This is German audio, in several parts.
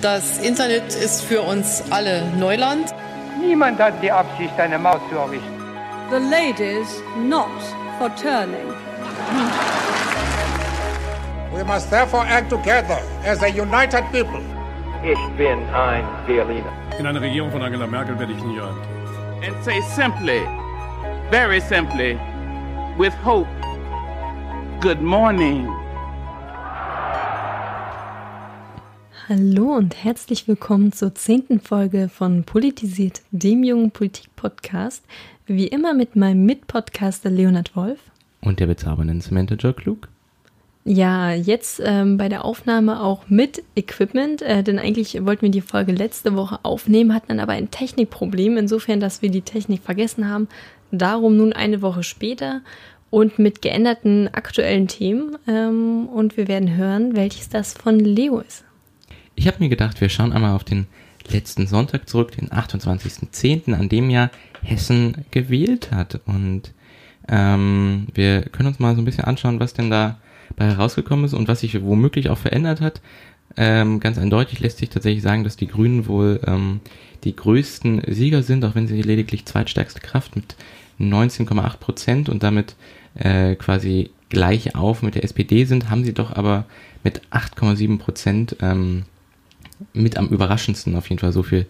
Das Internet ist für uns alle Neuland. Niemand hat die Absicht, eine Maut zu errichten. The ladies not for turning. We must therefore act together as a united people. Ich bin ein Berliner. In einer Regierung von Angela Merkel werde ich nie ein. and say simply, very simply, with hope, good morning. Hallo und herzlich willkommen zur zehnten Folge von Politisiert, dem jungen Politik-Podcast. Wie immer mit meinem Mitpodcaster Leonhard Wolf. Und der bezaubernden Samantha Joe Klug. Ja, jetzt ähm, bei der Aufnahme auch mit Equipment, äh, denn eigentlich wollten wir die Folge letzte Woche aufnehmen, hatten dann aber ein Technikproblem, insofern, dass wir die Technik vergessen haben. Darum nun eine Woche später und mit geänderten aktuellen Themen. Ähm, und wir werden hören, welches das von Leo ist. Ich habe mir gedacht, wir schauen einmal auf den letzten Sonntag zurück, den 28.10., an dem ja Hessen gewählt hat. Und ähm, wir können uns mal so ein bisschen anschauen, was denn da bei herausgekommen ist und was sich womöglich auch verändert hat. Ähm, ganz eindeutig lässt sich tatsächlich sagen, dass die Grünen wohl ähm, die größten Sieger sind, auch wenn sie lediglich zweitstärkste Kraft mit 19,8 Prozent und damit äh, quasi gleich auf mit der SPD sind, haben sie doch aber mit 8,7 Prozent ähm, mit am überraschendsten auf jeden Fall so viel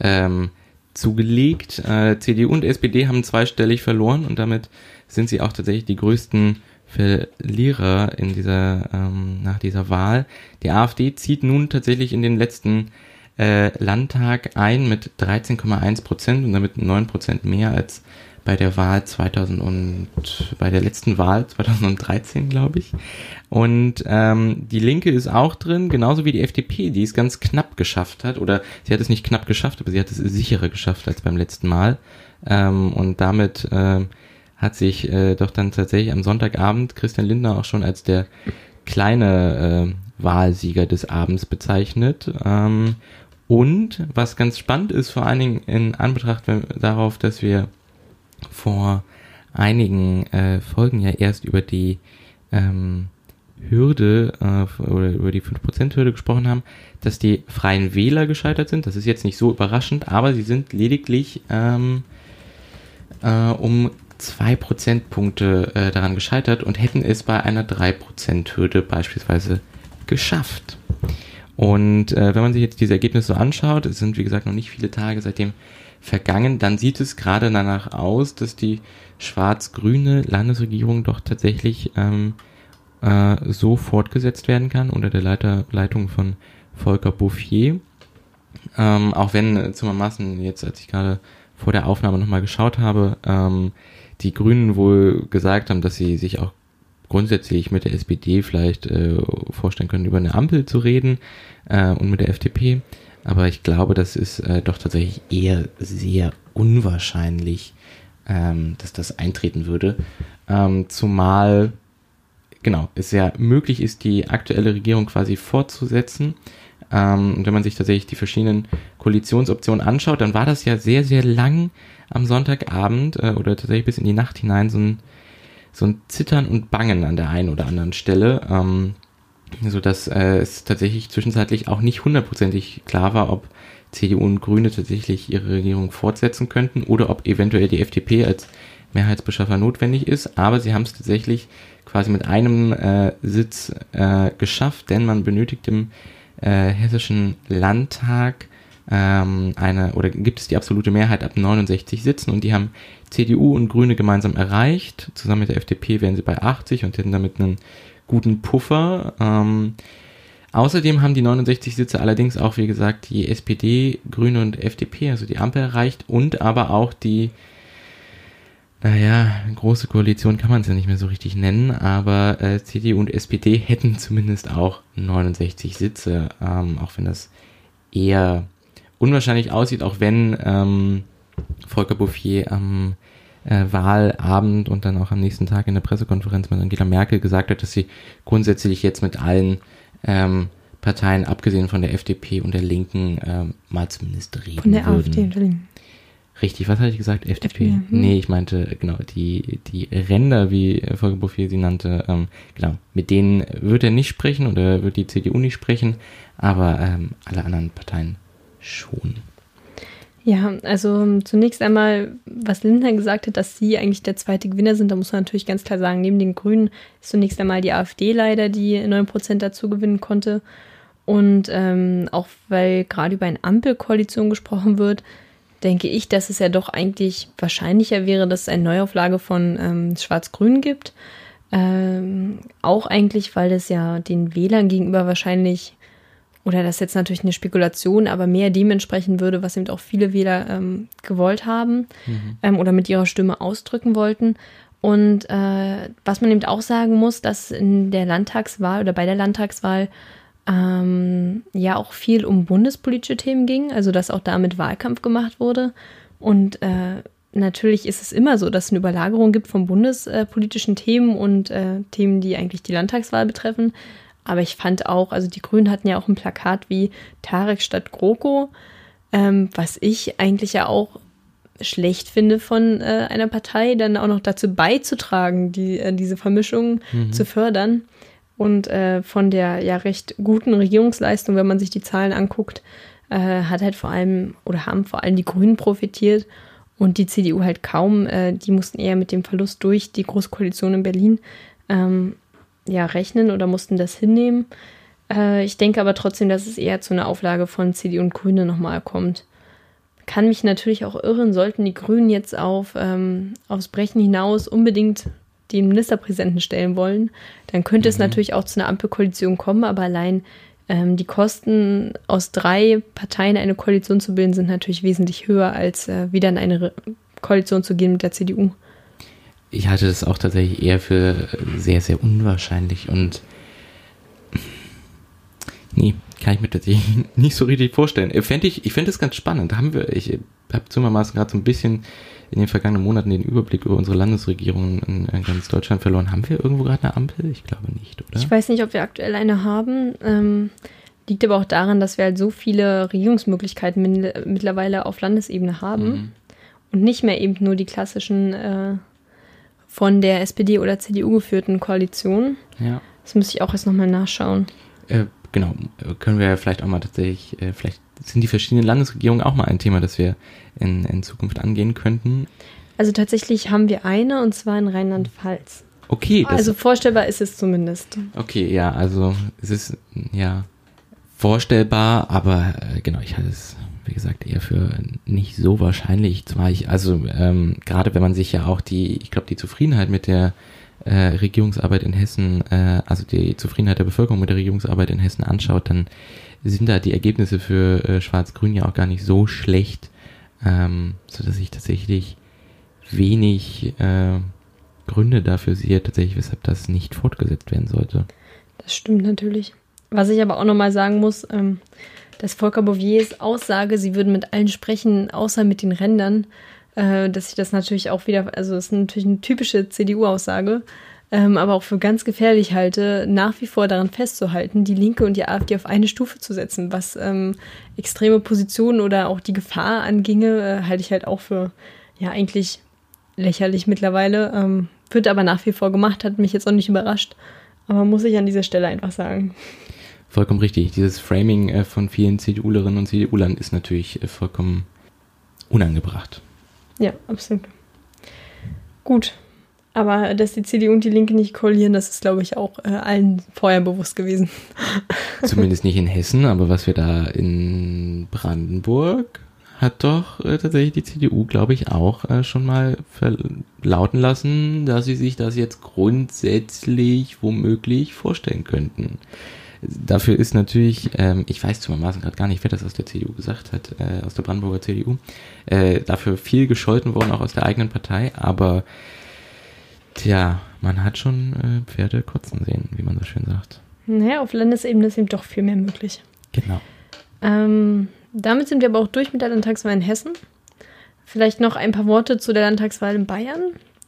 ähm, zugelegt. Äh, CDU und SPD haben zweistellig verloren und damit sind sie auch tatsächlich die größten Verlierer in dieser ähm, nach dieser Wahl. Die AfD zieht nun tatsächlich in den letzten äh, Landtag ein mit 13,1 Prozent und damit 9 Prozent mehr als bei der Wahl 2000 und bei der letzten Wahl 2013, glaube ich. Und ähm, die Linke ist auch drin, genauso wie die FDP, die es ganz knapp geschafft hat. Oder sie hat es nicht knapp geschafft, aber sie hat es sicherer geschafft als beim letzten Mal. Ähm, und damit äh, hat sich äh, doch dann tatsächlich am Sonntagabend Christian Lindner auch schon als der kleine äh, Wahlsieger des Abends bezeichnet. Ähm, und was ganz spannend ist, vor allen Dingen in Anbetracht darauf, dass wir vor einigen äh, Folgen ja erst über die ähm, Hürde äh, oder über die 5%-Hürde gesprochen haben, dass die Freien Wähler gescheitert sind. Das ist jetzt nicht so überraschend, aber sie sind lediglich ähm, äh, um zwei Prozentpunkte äh, daran gescheitert und hätten es bei einer 3%-Hürde beispielsweise geschafft. Und äh, wenn man sich jetzt diese Ergebnisse so anschaut, es sind wie gesagt noch nicht viele Tage seitdem vergangen, dann sieht es gerade danach aus, dass die schwarz-grüne Landesregierung doch tatsächlich ähm, äh, so fortgesetzt werden kann unter der Leiter, Leitung von Volker Bouffier. Ähm, auch wenn äh, zumermaßen jetzt, als ich gerade vor der Aufnahme nochmal geschaut habe, ähm, die Grünen wohl gesagt haben, dass sie sich auch grundsätzlich mit der SPD vielleicht äh, vorstellen können, über eine Ampel zu reden äh, und mit der FDP. Aber ich glaube, das ist äh, doch tatsächlich eher sehr unwahrscheinlich, ähm, dass das eintreten würde. Ähm, zumal, genau, es ja möglich ist, die aktuelle Regierung quasi fortzusetzen. Ähm, und wenn man sich tatsächlich die verschiedenen Koalitionsoptionen anschaut, dann war das ja sehr, sehr lang am Sonntagabend äh, oder tatsächlich bis in die Nacht hinein so ein, so ein Zittern und Bangen an der einen oder anderen Stelle. Ähm, so dass äh, es tatsächlich zwischenzeitlich auch nicht hundertprozentig klar war, ob CDU und Grüne tatsächlich ihre Regierung fortsetzen könnten oder ob eventuell die FDP als Mehrheitsbeschaffer notwendig ist. Aber sie haben es tatsächlich quasi mit einem äh, Sitz äh, geschafft, denn man benötigt im äh, hessischen Landtag ähm, eine oder gibt es die absolute Mehrheit ab 69 Sitzen und die haben CDU und Grüne gemeinsam erreicht. Zusammen mit der FDP wären sie bei 80 und hätten damit einen guten Puffer. Ähm, außerdem haben die 69 Sitze allerdings auch, wie gesagt, die SPD, Grüne und FDP, also die Ampel erreicht und aber auch die, naja, große Koalition kann man es ja nicht mehr so richtig nennen, aber äh, CDU und SPD hätten zumindest auch 69 Sitze, ähm, auch wenn das eher unwahrscheinlich aussieht, auch wenn ähm, Volker Bouffier am äh, Wahlabend und dann auch am nächsten Tag in der Pressekonferenz mit Angela Merkel gesagt hat, dass sie grundsätzlich jetzt mit allen ähm, Parteien, abgesehen von der FDP und der Linken, ähm, mal zumindest reden Von der würden. AfD und der Linken. Richtig, was hatte ich gesagt? FDP? FDP, hm. Nee, ich meinte, genau, die, die Ränder, wie Volker Bouffier sie nannte, ähm, genau, mit denen wird er nicht sprechen oder wird die CDU nicht sprechen, aber ähm, alle anderen Parteien schon. Ja, also ähm, zunächst einmal, was Lindner gesagt hat, dass sie eigentlich der zweite Gewinner sind, da muss man natürlich ganz klar sagen, neben den Grünen ist zunächst einmal die AfD leider, die 9% dazu gewinnen konnte. Und ähm, auch weil gerade über eine Ampelkoalition gesprochen wird, denke ich, dass es ja doch eigentlich wahrscheinlicher wäre, dass es eine Neuauflage von ähm, Schwarz-Grün gibt. Ähm, auch eigentlich, weil es ja den Wählern gegenüber wahrscheinlich, oder das ist jetzt natürlich eine Spekulation, aber mehr dementsprechend würde, was eben auch viele Wähler ähm, gewollt haben Mhm. ähm, oder mit ihrer Stimme ausdrücken wollten. Und äh, was man eben auch sagen muss, dass in der Landtagswahl oder bei der Landtagswahl ähm, ja auch viel um bundespolitische Themen ging, also dass auch damit Wahlkampf gemacht wurde. Und äh, natürlich ist es immer so, dass es eine Überlagerung gibt von bundespolitischen Themen und äh, Themen, die eigentlich die Landtagswahl betreffen. Aber ich fand auch, also die Grünen hatten ja auch ein Plakat wie Tarek statt GroKo, ähm, was ich eigentlich ja auch schlecht finde von äh, einer Partei, dann auch noch dazu beizutragen, die, äh, diese Vermischung zu fördern. Und äh, von der ja recht guten Regierungsleistung, wenn man sich die Zahlen anguckt, äh, hat halt vor allem oder haben vor allem die Grünen profitiert und die CDU halt kaum. Äh, die mussten eher mit dem Verlust durch die Große Koalition in Berlin ähm, ja rechnen oder mussten das hinnehmen. Äh, ich denke aber trotzdem, dass es eher zu einer Auflage von CDU und Grüne nochmal kommt. Kann mich natürlich auch irren, sollten die Grünen jetzt auf, ähm, aufs Brechen hinaus unbedingt den Ministerpräsidenten stellen wollen, dann könnte es natürlich auch zu einer Ampelkoalition kommen, aber allein ähm, die Kosten aus drei Parteien eine Koalition zu bilden, sind natürlich wesentlich höher, als äh, wieder in eine Re Koalition zu gehen mit der CDU. Ich halte das auch tatsächlich eher für sehr, sehr unwahrscheinlich und nee, kann ich mir tatsächlich nicht so richtig vorstellen. Äh, Fänd ich ich fände das ganz spannend. Da haben wir, ich habe zumermaßen gerade so ein bisschen in den vergangenen Monaten den Überblick über unsere Landesregierung in, ganz Deutschland verloren. Haben wir irgendwo gerade eine Ampel? Ich glaube nicht, oder? Ich weiß nicht, ob wir aktuell eine haben. Ähm, liegt aber auch daran, dass wir halt so viele Regierungsmöglichkeiten mittlerweile auf Landesebene haben Mhm. und nicht mehr eben nur die klassischen äh, von der SPD oder CDU geführten Koalitionen. Ja. Das müsste ich auch erst nochmal nachschauen. Äh, genau, äh, können wir ja vielleicht auch mal tatsächlich, äh, vielleicht sind die verschiedenen Landesregierungen auch mal ein Thema, das wir in, in Zukunft angehen könnten. Also tatsächlich haben wir eine und zwar in Rheinland-Pfalz. Okay, das, Also vorstellbar ist es zumindest. okay, ja, also es ist ja vorstellbar, aber äh, genau, ich halte es, wie gesagt, eher für nicht so wahrscheinlich. Zwar ich, also ähm, gerade wenn man sich ja auch die, ich glaube, die Zufriedenheit mit der äh, Regierungsarbeit in Hessen, äh, also die Zufriedenheit der Bevölkerung mit der Regierungsarbeit in Hessen anschaut, dann sind da die Ergebnisse für äh, Schwarz-Grün ja auch gar nicht so schlecht, ähm, so dass ich tatsächlich wenig äh, Gründe dafür sehe, tatsächlich, weshalb das nicht fortgesetzt werden sollte. Das stimmt natürlich. Was ich aber auch nochmal sagen muss, ähm, dass Volker Bouviers Aussage, sie würden mit allen sprechen, außer mit den Rändern, äh, dass ich das natürlich auch wieder, also das ist natürlich eine typische CDU-Aussage, ähm, aber auch für ganz gefährlich halte, nach wie vor daran festzuhalten, die Linke und die AfD auf eine Stufe zu setzen, was ähm, extreme Positionen oder auch die Gefahr anginge, äh, halte ich halt auch für ja eigentlich lächerlich mittlerweile. Ähm, wird aber nach wie vor gemacht, hat mich jetzt auch nicht überrascht. Aber muss ich an dieser Stelle einfach sagen. Vollkommen richtig. Dieses Framing äh, von vielen CDUlerinnen und CDUlern ist natürlich äh, vollkommen unangebracht. Ja, absolut. Gut. Aber dass die CDU und die Linke nicht koalieren, das ist, glaube ich, auch äh, allen vorher bewusst gewesen. Zumindest nicht in Hessen, aber was wir da in Brandenburg hat doch äh, tatsächlich die CDU, glaube ich, auch äh, schon mal verlauten lassen, dass sie sich das jetzt grundsätzlich womöglich vorstellen könnten. Dafür ist natürlich, ähm, ich weiß zumermaßen gerade gar nicht, wer das aus der CDU gesagt hat, äh, aus der Brandenburger CDU, äh, dafür viel gescholten worden, auch aus der eigenen Partei, aber tja, man hat schon äh, Pferde kotzen sehen, wie man so schön sagt. Naja, auf Landesebene ist eben doch viel mehr möglich. Genau. Ähm, damit sind wir aber auch durch mit der Landtagswahl in Hessen. Vielleicht noch ein paar Worte zu der Landtagswahl in Bayern,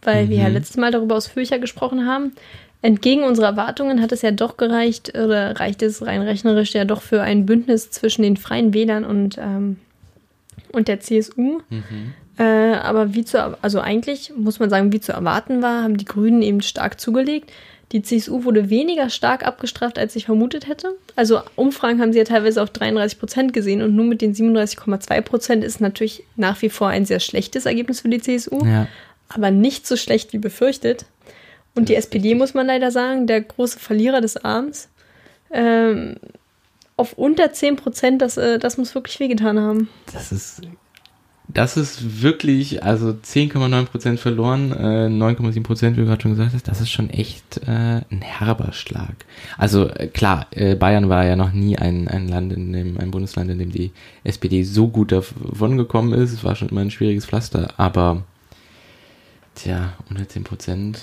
weil wir ja Mhm. letztes Mal darüber ausführlicher gesprochen haben. Entgegen unserer Erwartungen hat es ja doch gereicht, oder reicht es rein rechnerisch ja doch für ein Bündnis zwischen den Freien Wählern und, ähm, und der CSU. Äh, aber wie zu, also eigentlich muss man sagen, wie zu erwarten war, haben die Grünen eben stark zugelegt. Die CSU wurde weniger stark abgestraft, als ich vermutet hätte. Also Umfragen haben sie ja teilweise auf 33 Prozent gesehen und nur mit den 37,2 Prozent ist natürlich nach wie vor ein sehr schlechtes Ergebnis für die CSU, Ja. aber nicht so schlecht wie befürchtet. Und die SPD, muss man leider sagen, der große Verlierer des Abends, ähm, auf unter 10 Prozent, das, äh, das muss wirklich wehgetan haben. Das ist, das ist wirklich, also 10,9% verloren, äh, 9,7%, wie du gerade schon gesagt hast, das ist schon echt äh, ein herber Schlag. Also äh, klar, äh, Bayern war ja noch nie ein, ein Land, in dem, ein Bundesland, in dem die SPD so gut davon gekommen ist. Es war schon immer ein schwieriges Pflaster, aber tja, unter 10%,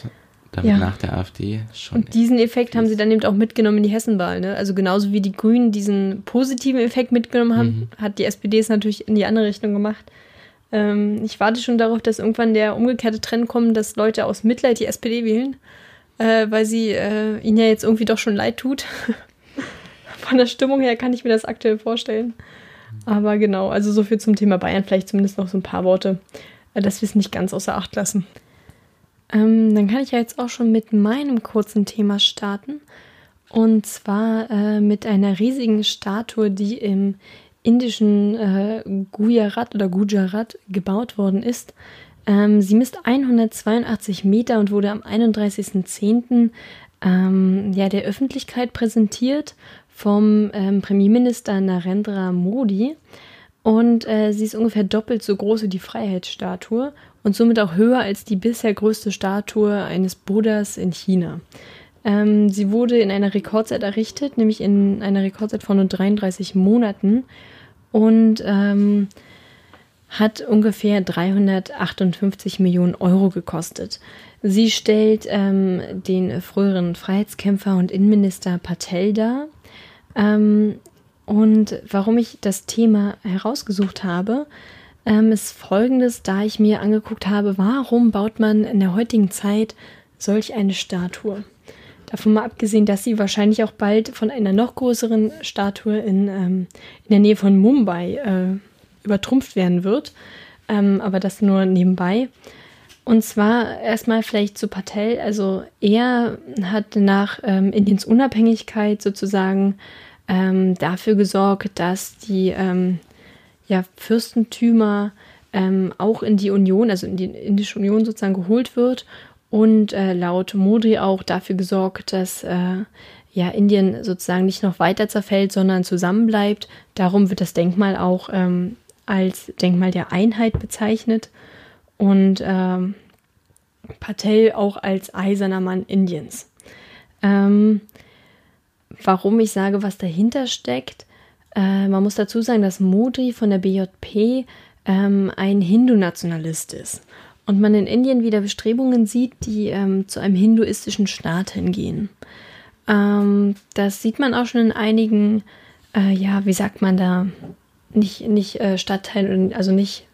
damit Ja. nach der AfD schon. Und diesen Effekt haben sie dann eben auch mitgenommen in die Hessenwahl. Ne? Also genauso wie die Grünen diesen positiven Effekt mitgenommen haben, hat die SPD es natürlich in die andere Richtung gemacht. Ähm, ich warte schon darauf, dass irgendwann der umgekehrte Trend kommt, dass Leute aus Mitleid die SPD wählen, äh, weil sie äh, ihnen ja jetzt irgendwie doch schon leid tut. Von der Stimmung her kann ich mir das aktuell vorstellen. Aber genau, also so viel zum Thema Bayern, vielleicht zumindest noch so ein paar Worte, äh, dass wir es nicht ganz außer Acht lassen. Ähm, dann kann ich ja jetzt auch schon mit meinem kurzen Thema starten. Und zwar äh, mit einer riesigen Statue, die im indischen äh, Gujarat oder Gujarat gebaut worden ist. Ähm, sie misst 182 Meter und wurde am 31.10. Ähm, ja, der Öffentlichkeit präsentiert vom ähm, Premierminister Narendra Modi. Und äh, sie ist ungefähr doppelt so groß wie die Freiheitsstatue und somit auch höher als die bisher größte Statue eines Buddhas in China. Ähm, sie wurde in einer Rekordzeit errichtet, nämlich in einer Rekordzeit von nur 33 Monaten und ähm, hat ungefähr 358 Millionen Euro gekostet. Sie stellt ähm, den früheren Freiheitskämpfer und Innenminister Patel dar. Ähm, und warum ich das Thema herausgesucht habe, ähm, ist folgendes, da ich mir angeguckt habe, warum baut man in der heutigen Zeit solch eine Statue? Davon mal abgesehen, dass sie wahrscheinlich auch bald von einer noch größeren Statue in, ähm, in der Nähe von Mumbai äh, übertrumpft werden wird. Ähm, aber das nur nebenbei. Und zwar erstmal vielleicht zu Patel. Also er hat nach ähm, Indiens Unabhängigkeit sozusagen ähm, dafür gesorgt, dass die ähm, ja, Fürstentümer ähm, auch in die Union, also in die Indische Union sozusagen geholt wird und äh, laut Modi auch dafür gesorgt, dass äh, ja, Indien sozusagen nicht noch weiter zerfällt, sondern zusammenbleibt. Darum wird das Denkmal auch ähm, als Denkmal der Einheit bezeichnet und ähm, Patel auch als eiserner Mann Indiens. Ähm, warum ich sage, was dahinter steckt, äh, man muss dazu sagen, dass Modi von der BJP ähm, ein Hindu-Nationalist ist und man in Indien wieder Bestrebungen sieht, die ähm, zu einem hinduistischen Staat hingehen. Ähm, das sieht man auch schon in einigen, äh, ja, wie sagt man da, nicht, nicht äh, Stadtteilen, also nicht,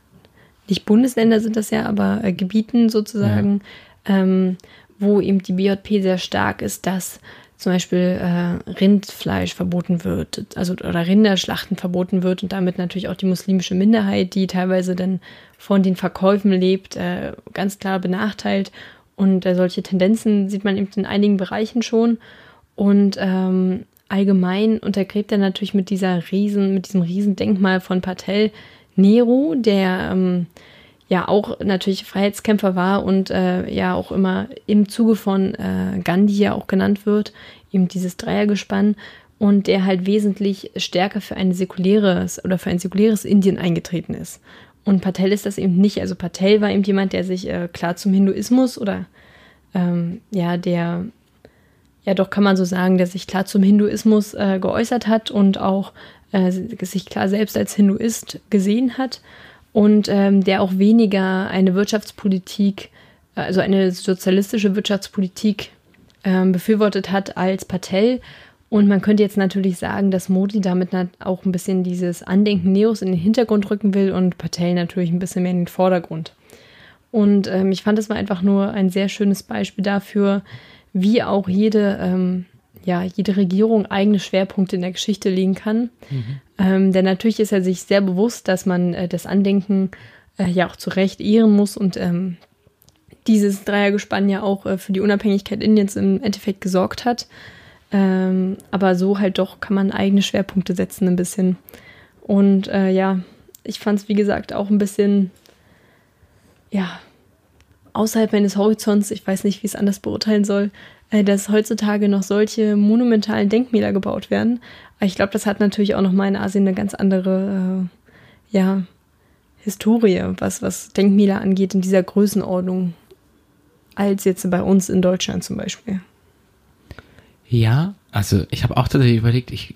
nicht Bundesländer sind das ja, aber äh, Gebieten sozusagen, ähm, wo eben die BJP sehr stark ist, dass zum Beispiel äh, Rindfleisch verboten wird, also oder Rinderschlachten verboten wird und damit natürlich auch die muslimische Minderheit, die teilweise dann von den Verkäufen lebt, äh, ganz klar benachteilt. Und äh, solche Tendenzen sieht man eben in einigen Bereichen schon. Und ähm, allgemein untergräbt er natürlich mit dieser riesen, mit diesem Riesendenkmal von Patel Nehru, der ähm, ja auch natürlich Freiheitskämpfer war und äh, ja auch immer im Zuge von äh, Gandhi ja auch genannt wird, eben dieses Dreiergespann und der halt wesentlich stärker für ein säkuläres oder für ein säkuläres Indien eingetreten ist. Und Patel ist das eben nicht. Also Patel war eben jemand, der sich äh, klar zum Hinduismus oder ähm, ja, der ja doch kann man so sagen, der sich klar zum Hinduismus äh, geäußert hat und auch äh, sich klar selbst als Hinduist gesehen hat und ähm, der auch weniger eine Wirtschaftspolitik, also eine sozialistische Wirtschaftspolitik ähm, befürwortet hat als Patel. Und man könnte jetzt natürlich sagen, dass Modi damit auch ein bisschen dieses Andenken Neos in den Hintergrund rücken will und Patel natürlich ein bisschen mehr in den Vordergrund. Und ähm, ich fand, es war einfach nur ein sehr schönes Beispiel dafür, wie auch jede, ähm, ja, jede Regierung eigene Schwerpunkte in der Geschichte legen kann. Mhm. Ähm, denn natürlich ist er sich sehr bewusst, dass man äh, das Andenken äh, ja auch zu Recht ehren muss und ähm, dieses Dreiergespann ja auch äh, für die Unabhängigkeit Indiens im Endeffekt gesorgt hat. Ähm, aber so halt doch kann man eigene Schwerpunkte setzen ein bisschen. Und äh, ja, ich fand es wie gesagt auch ein bisschen, ja, außerhalb meines Horizonts, ich weiß nicht, wie es anders beurteilen soll, dass heutzutage noch solche monumentalen Denkmäler gebaut werden. Aber ich glaube, das hat natürlich auch noch mal in Asien eine ganz andere, äh, ja, Historie, was, was Denkmäler angeht in dieser Größenordnung, als jetzt bei uns in Deutschland zum Beispiel. Ja, also ich habe auch tatsächlich überlegt, ich,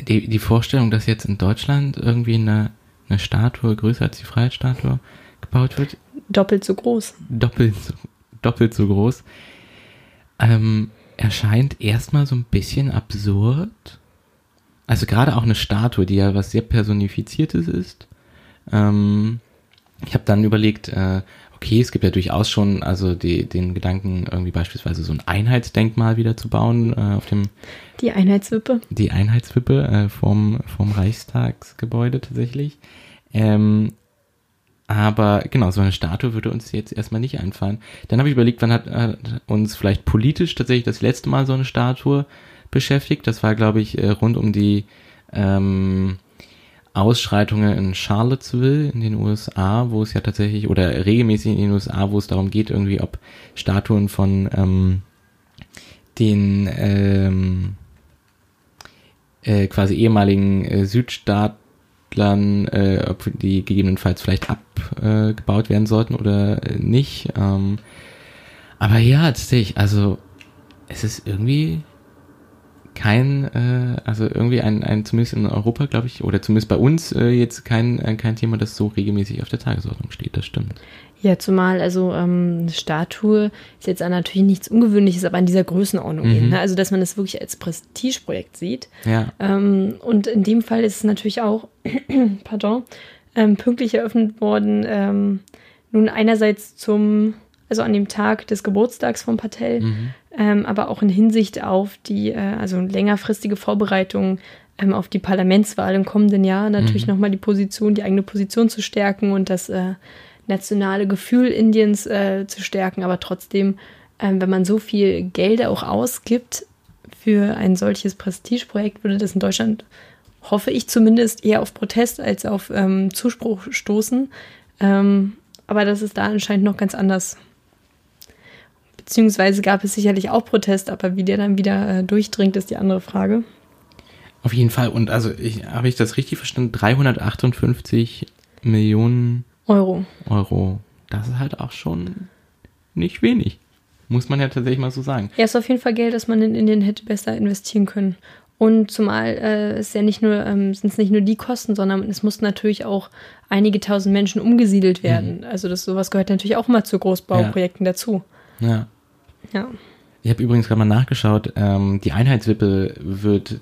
die, die Vorstellung, dass jetzt in Deutschland irgendwie eine, eine Statue größer als die Freiheitsstatue gebaut wird. Doppelt so groß. Doppelt, doppelt so groß. Ähm, erscheint erstmal so ein bisschen absurd. Also gerade auch eine Statue, die ja was sehr Personifiziertes ist. Ähm, ich habe dann überlegt, äh, okay, es gibt ja durchaus schon also die, den Gedanken, irgendwie beispielsweise so ein Einheitsdenkmal wieder zu bauen äh, auf dem Die Einheitswippe. die Einheitswippe äh, vom, vom Reichstagsgebäude tatsächlich. Ähm, aber genau, so eine Statue würde uns jetzt erstmal nicht einfallen. Dann habe ich überlegt, wann hat, hat uns vielleicht politisch tatsächlich das letzte Mal so eine Statue beschäftigt. Das war, glaube ich, äh, rund um die ähm, Ausschreitungen in Charlottesville in den USA, wo es ja tatsächlich, oder regelmäßig in den USA, wo es darum geht, irgendwie, ob Statuen von ähm, den ähm, äh, quasi ehemaligen äh, Südstaatlern, äh, ob die gegebenenfalls vielleicht abgebaut werden sollten oder äh, nicht. Ähm, aber ja, tatsächlich, also es ist irgendwie kein, äh, also irgendwie ein, ein zumindest in Europa, glaube ich, oder zumindest bei uns äh, jetzt kein, äh, kein Thema, das so regelmäßig auf der Tagesordnung steht, das stimmt. Ja, zumal also ähm, eine Statue ist jetzt natürlich nichts Ungewöhnliches, aber an dieser Größenordnung Mhm. eben. Ne? Also, dass man es wirklich als Prestigeprojekt sieht. Ja. Ähm, und in dem Fall ist es natürlich auch, pardon, ähm, pünktlich eröffnet worden. Ähm, nun einerseits zum, also an dem Tag des Geburtstags von Patel, Mhm. ähm, aber auch in Hinsicht auf die, äh, also längerfristige Vorbereitung ähm, auf die Parlamentswahl im kommenden Jahr natürlich Mhm. nochmal die Position, die eigene Position zu stärken und das äh, nationale Gefühl Indiens äh, zu stärken, aber trotzdem, ähm, wenn man so viel Gelder auch ausgibt für ein solches Prestigeprojekt, würde das in Deutschland, hoffe ich zumindest, eher auf Protest als auf ähm, Zuspruch stoßen. Ähm, aber das ist da anscheinend noch ganz anders. Beziehungsweise gab es sicherlich auch Protest, aber wie der dann wieder äh, durchdringt, ist die andere Frage. Auf jeden Fall. Und also habe ich das richtig verstanden? 358 Millionen Euro. Euro. Das ist halt auch schon nicht wenig. Muss man ja tatsächlich mal so sagen. Ja, ist auf jeden Fall Geld, das man in Indien hätte besser investieren können. Und zumal äh, ist ja nicht nur, ähm, sind es nicht nur die Kosten, sondern es mussten natürlich auch einige tausend Menschen umgesiedelt werden. Also das sowas gehört natürlich auch mal zu Großbauprojekten dazu. Ja. Ja. Ich habe übrigens gerade mal nachgeschaut. Ähm, die Einheitswippe wird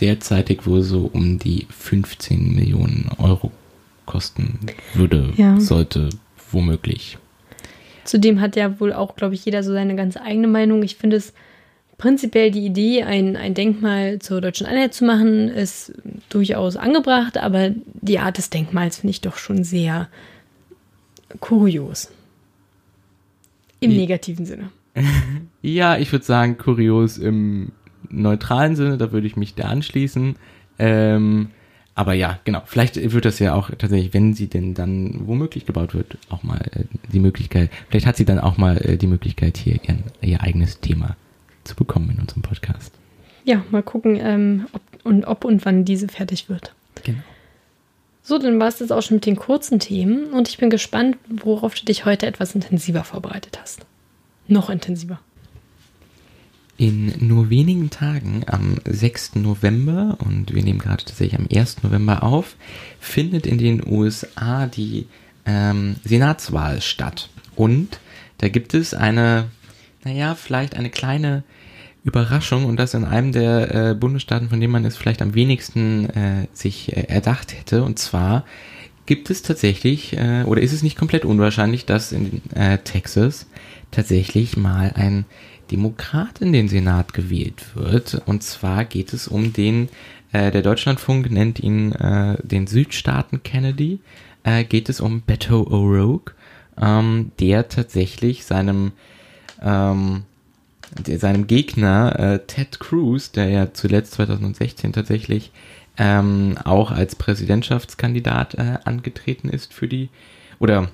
derzeitig wohl so um die 15 Millionen Euro kosten würde, Ja. sollte womöglich. Zudem hat ja wohl auch, glaube ich, jeder so seine ganz eigene Meinung. Ich finde es prinzipiell die Idee, ein, ein Denkmal zur deutschen Einheit zu machen, ist durchaus angebracht, aber die Art des Denkmals finde ich doch schon sehr kurios. Im negativen Sinne. Ja, ich würde sagen, kurios im neutralen Sinne, da würde ich mich da anschließen. Ähm, aber ja, genau, vielleicht wird das ja auch tatsächlich, wenn sie denn dann womöglich gebaut wird, auch mal äh, die Möglichkeit, vielleicht hat sie dann auch mal äh, die Möglichkeit, hier ihren, ihr eigenes Thema zu bekommen in unserem Podcast. Ja, mal gucken, ähm, ob, und, ob und wann diese fertig wird. Genau. So, dann war es das auch schon mit den kurzen Themen und ich bin gespannt, worauf du dich heute etwas intensiver vorbereitet hast. Noch intensiver. In nur wenigen Tagen, am 6. November, und wir nehmen gerade tatsächlich am 1. November auf, findet in den USA die ähm, Senatswahl statt. Und da gibt es eine, naja, vielleicht eine kleine Überraschung und das in einem der äh, Bundesstaaten, von dem man es vielleicht am wenigsten äh, sich äh, erdacht hätte. Und zwar gibt es tatsächlich, äh, oder ist es nicht komplett unwahrscheinlich, dass in äh, Texas tatsächlich mal ein Demokrat in den Senat gewählt wird. Und zwar geht es um den äh, der Deutschlandfunk nennt ihn äh, den Südstaaten Kennedy, äh, geht es um Beto O'Rourke, ähm, der tatsächlich seinem ähm, der, seinem Gegner äh, Ted Cruz, der ja zuletzt 2016 tatsächlich ähm, auch als Präsidentschaftskandidat äh, angetreten ist für die oder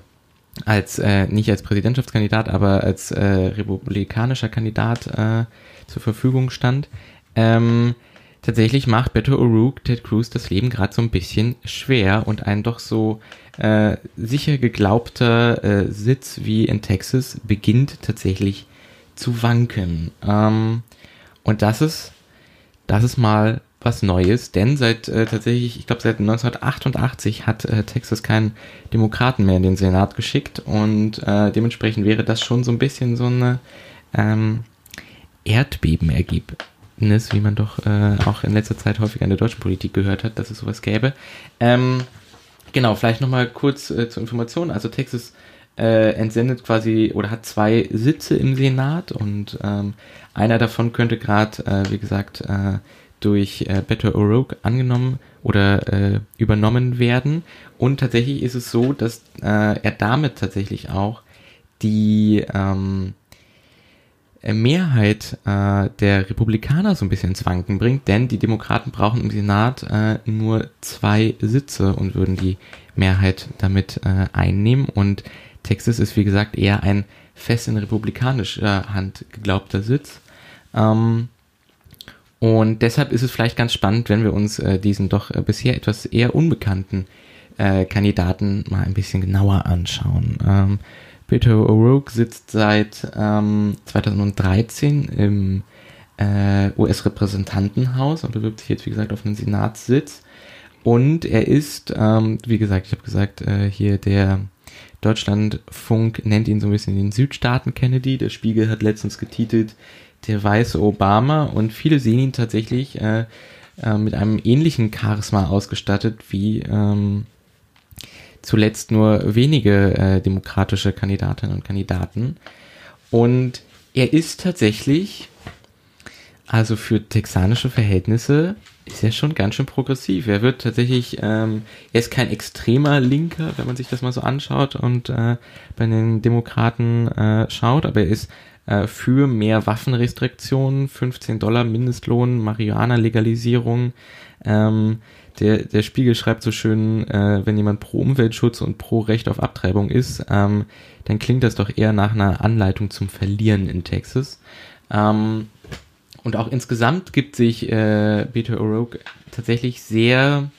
als äh, nicht als Präsidentschaftskandidat, aber als äh, republikanischer Kandidat äh, zur Verfügung stand. Ähm, tatsächlich macht Beto O'Rourke Ted Cruz das Leben gerade so ein bisschen schwer und ein doch so äh, sicher geglaubter äh, Sitz wie in Texas beginnt tatsächlich zu wanken. Ähm, und das ist, das ist mal was Neues, denn seit äh, tatsächlich, ich glaube seit 1988 hat äh, Texas keinen Demokraten mehr in den Senat geschickt und äh, dementsprechend wäre das schon so ein bisschen so eine ähm, Erdbebenergebnis, wie man doch äh, auch in letzter Zeit häufig an der deutschen Politik gehört hat, dass es sowas gäbe. Ähm, genau, vielleicht nochmal kurz äh, zur Information. Also Texas äh, entsendet quasi oder hat zwei Sitze im Senat und ähm, einer davon könnte gerade, wie gesagt, durch äh, Beto O'Rourke angenommen oder äh, übernommen werden. Und tatsächlich ist es so, dass äh, er damit tatsächlich auch die ähm, Mehrheit äh, der Republikaner so ein bisschen ins Wanken bringt, denn die Demokraten brauchen im Senat äh, nur zwei Sitze und würden die Mehrheit damit äh, einnehmen. Und Texas ist, wie gesagt, eher ein fest in republikanischer Hand geglaubter Sitz. Ähm, und deshalb ist es vielleicht ganz spannend, wenn wir uns äh, diesen doch äh, bisher etwas eher unbekannten äh, Kandidaten mal ein bisschen genauer anschauen. Ähm, Peter O'Rourke sitzt seit ähm, 2013 im äh, US-Repräsentantenhaus und bewirbt sich jetzt, wie gesagt, auf einen Senatssitz. Und er ist, ähm, wie gesagt, ich habe gesagt, äh, hier der Deutschlandfunk nennt ihn so ein bisschen den Südstaaten Kennedy. Der Spiegel hat letztens getitelt, der weiße Obama und viele sehen ihn tatsächlich äh, äh, mit einem ähnlichen Charisma ausgestattet wie ähm, zuletzt nur wenige äh, demokratische Kandidatinnen und Kandidaten. Und er ist tatsächlich, also für texanische Verhältnisse, ist er schon ganz schön progressiv. Er wird tatsächlich, ähm, er ist kein extremer Linker, wenn man sich das mal so anschaut und äh, bei den Demokraten äh, schaut, aber er ist äh, für mehr Waffenrestriktionen, 15 Dollar Mindestlohn, Marihuana-Legalisierung. Ähm, der, der Spiegel schreibt so schön, äh, wenn jemand pro Umweltschutz und pro Recht auf Abtreibung ist, ähm, dann klingt das doch eher nach einer Anleitung zum Verlieren in Texas. Ähm, und auch insgesamt gibt sich äh, Peter O'Rourke tatsächlich sehr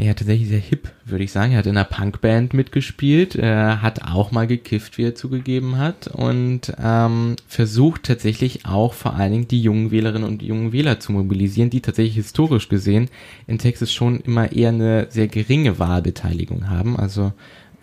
ja, tatsächlich sehr hip, würde ich sagen. Er hat in einer Punkband mitgespielt, er hat auch mal gekifft, wie er zugegeben hat, und ähm, versucht tatsächlich auch vor allen Dingen die jungen Wählerinnen und jungen Wähler zu mobilisieren, die tatsächlich historisch gesehen in Texas schon immer eher eine sehr geringe Wahlbeteiligung haben. Also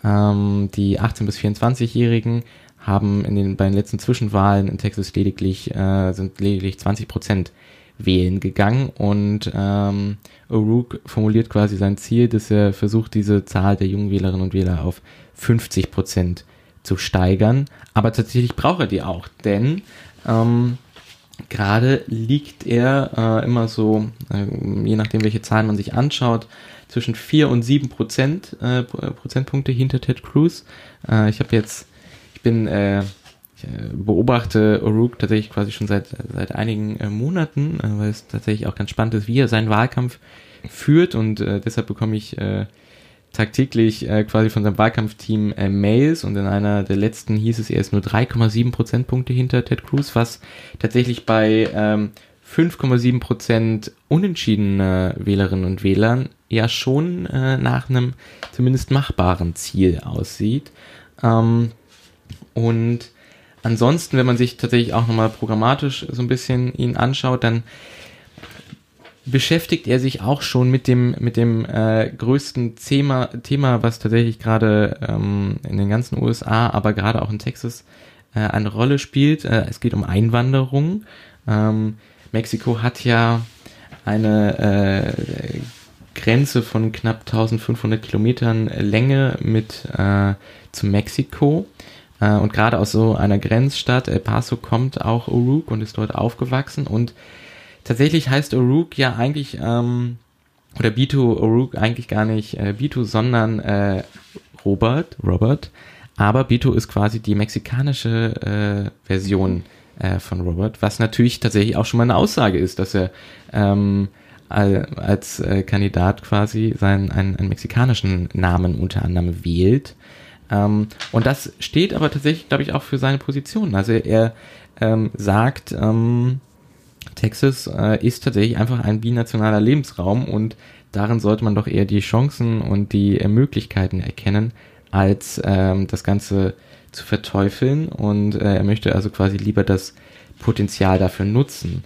ähm, die 18- bis 24-Jährigen haben in den, bei den letzten Zwischenwahlen in Texas lediglich, äh, sind lediglich 20 Prozent wählen gegangen und ähm, O'Rourke formuliert quasi sein Ziel, dass er versucht, diese Zahl der jungen Wählerinnen und Wähler auf 50 Prozent zu steigern. Aber tatsächlich braucht er die auch, denn ähm, gerade liegt er äh, immer so, äh, je nachdem welche Zahlen man sich anschaut, zwischen 4 und 7 Prozent, äh, Prozentpunkte hinter Ted Cruz. Äh, ich habe jetzt, ich bin äh, ich äh, beobachte O'Rourke tatsächlich quasi schon seit, seit einigen äh, Monaten, äh, weil es tatsächlich auch ganz spannend ist, wie er seinen Wahlkampf führt und äh, deshalb bekomme ich äh, tagtäglich äh, quasi von seinem Wahlkampfteam äh, Mails und in einer der letzten hieß es, er ist nur 3,7 Prozentpunkte hinter Ted Cruz, was tatsächlich bei ähm, 5,7 Prozent unentschiedener Wählerinnen und Wählern ja schon äh, nach einem zumindest machbaren Ziel aussieht. Ähm, und Ansonsten, wenn man sich tatsächlich auch nochmal programmatisch so ein bisschen ihn anschaut, dann beschäftigt er sich auch schon mit dem mit dem äh, größten Thema Thema, was tatsächlich gerade ähm, in den ganzen USA, aber gerade auch in Texas äh, eine Rolle spielt. Äh, es geht um Einwanderung. Ähm, Mexiko hat ja eine äh, Grenze von knapp 1500 Kilometern Länge mit äh, zu Mexiko. Äh, und gerade aus so einer Grenzstadt, El Paso, kommt auch Uruk und ist dort aufgewachsen. Und tatsächlich heißt O'Rourke ja eigentlich, ähm, oder Bito O'Rourke eigentlich gar nicht äh, Bito, sondern äh, Robert, Robert. Aber Bito ist quasi die mexikanische äh, Version äh, von Robert, was natürlich tatsächlich auch schon mal eine Aussage ist, dass er ähm, als äh, Kandidat quasi seinen einen, einen mexikanischen Namen unter anderem wählt. Ähm, und das steht aber tatsächlich, glaube ich, auch für seine Position. Also er ähm, sagt, ähm, Texas äh, ist tatsächlich einfach ein binationaler Lebensraum und darin sollte man doch eher die Chancen und die äh, Möglichkeiten erkennen, als ähm, das Ganze zu verteufeln. Und äh, er möchte also quasi lieber das Potenzial dafür nutzen.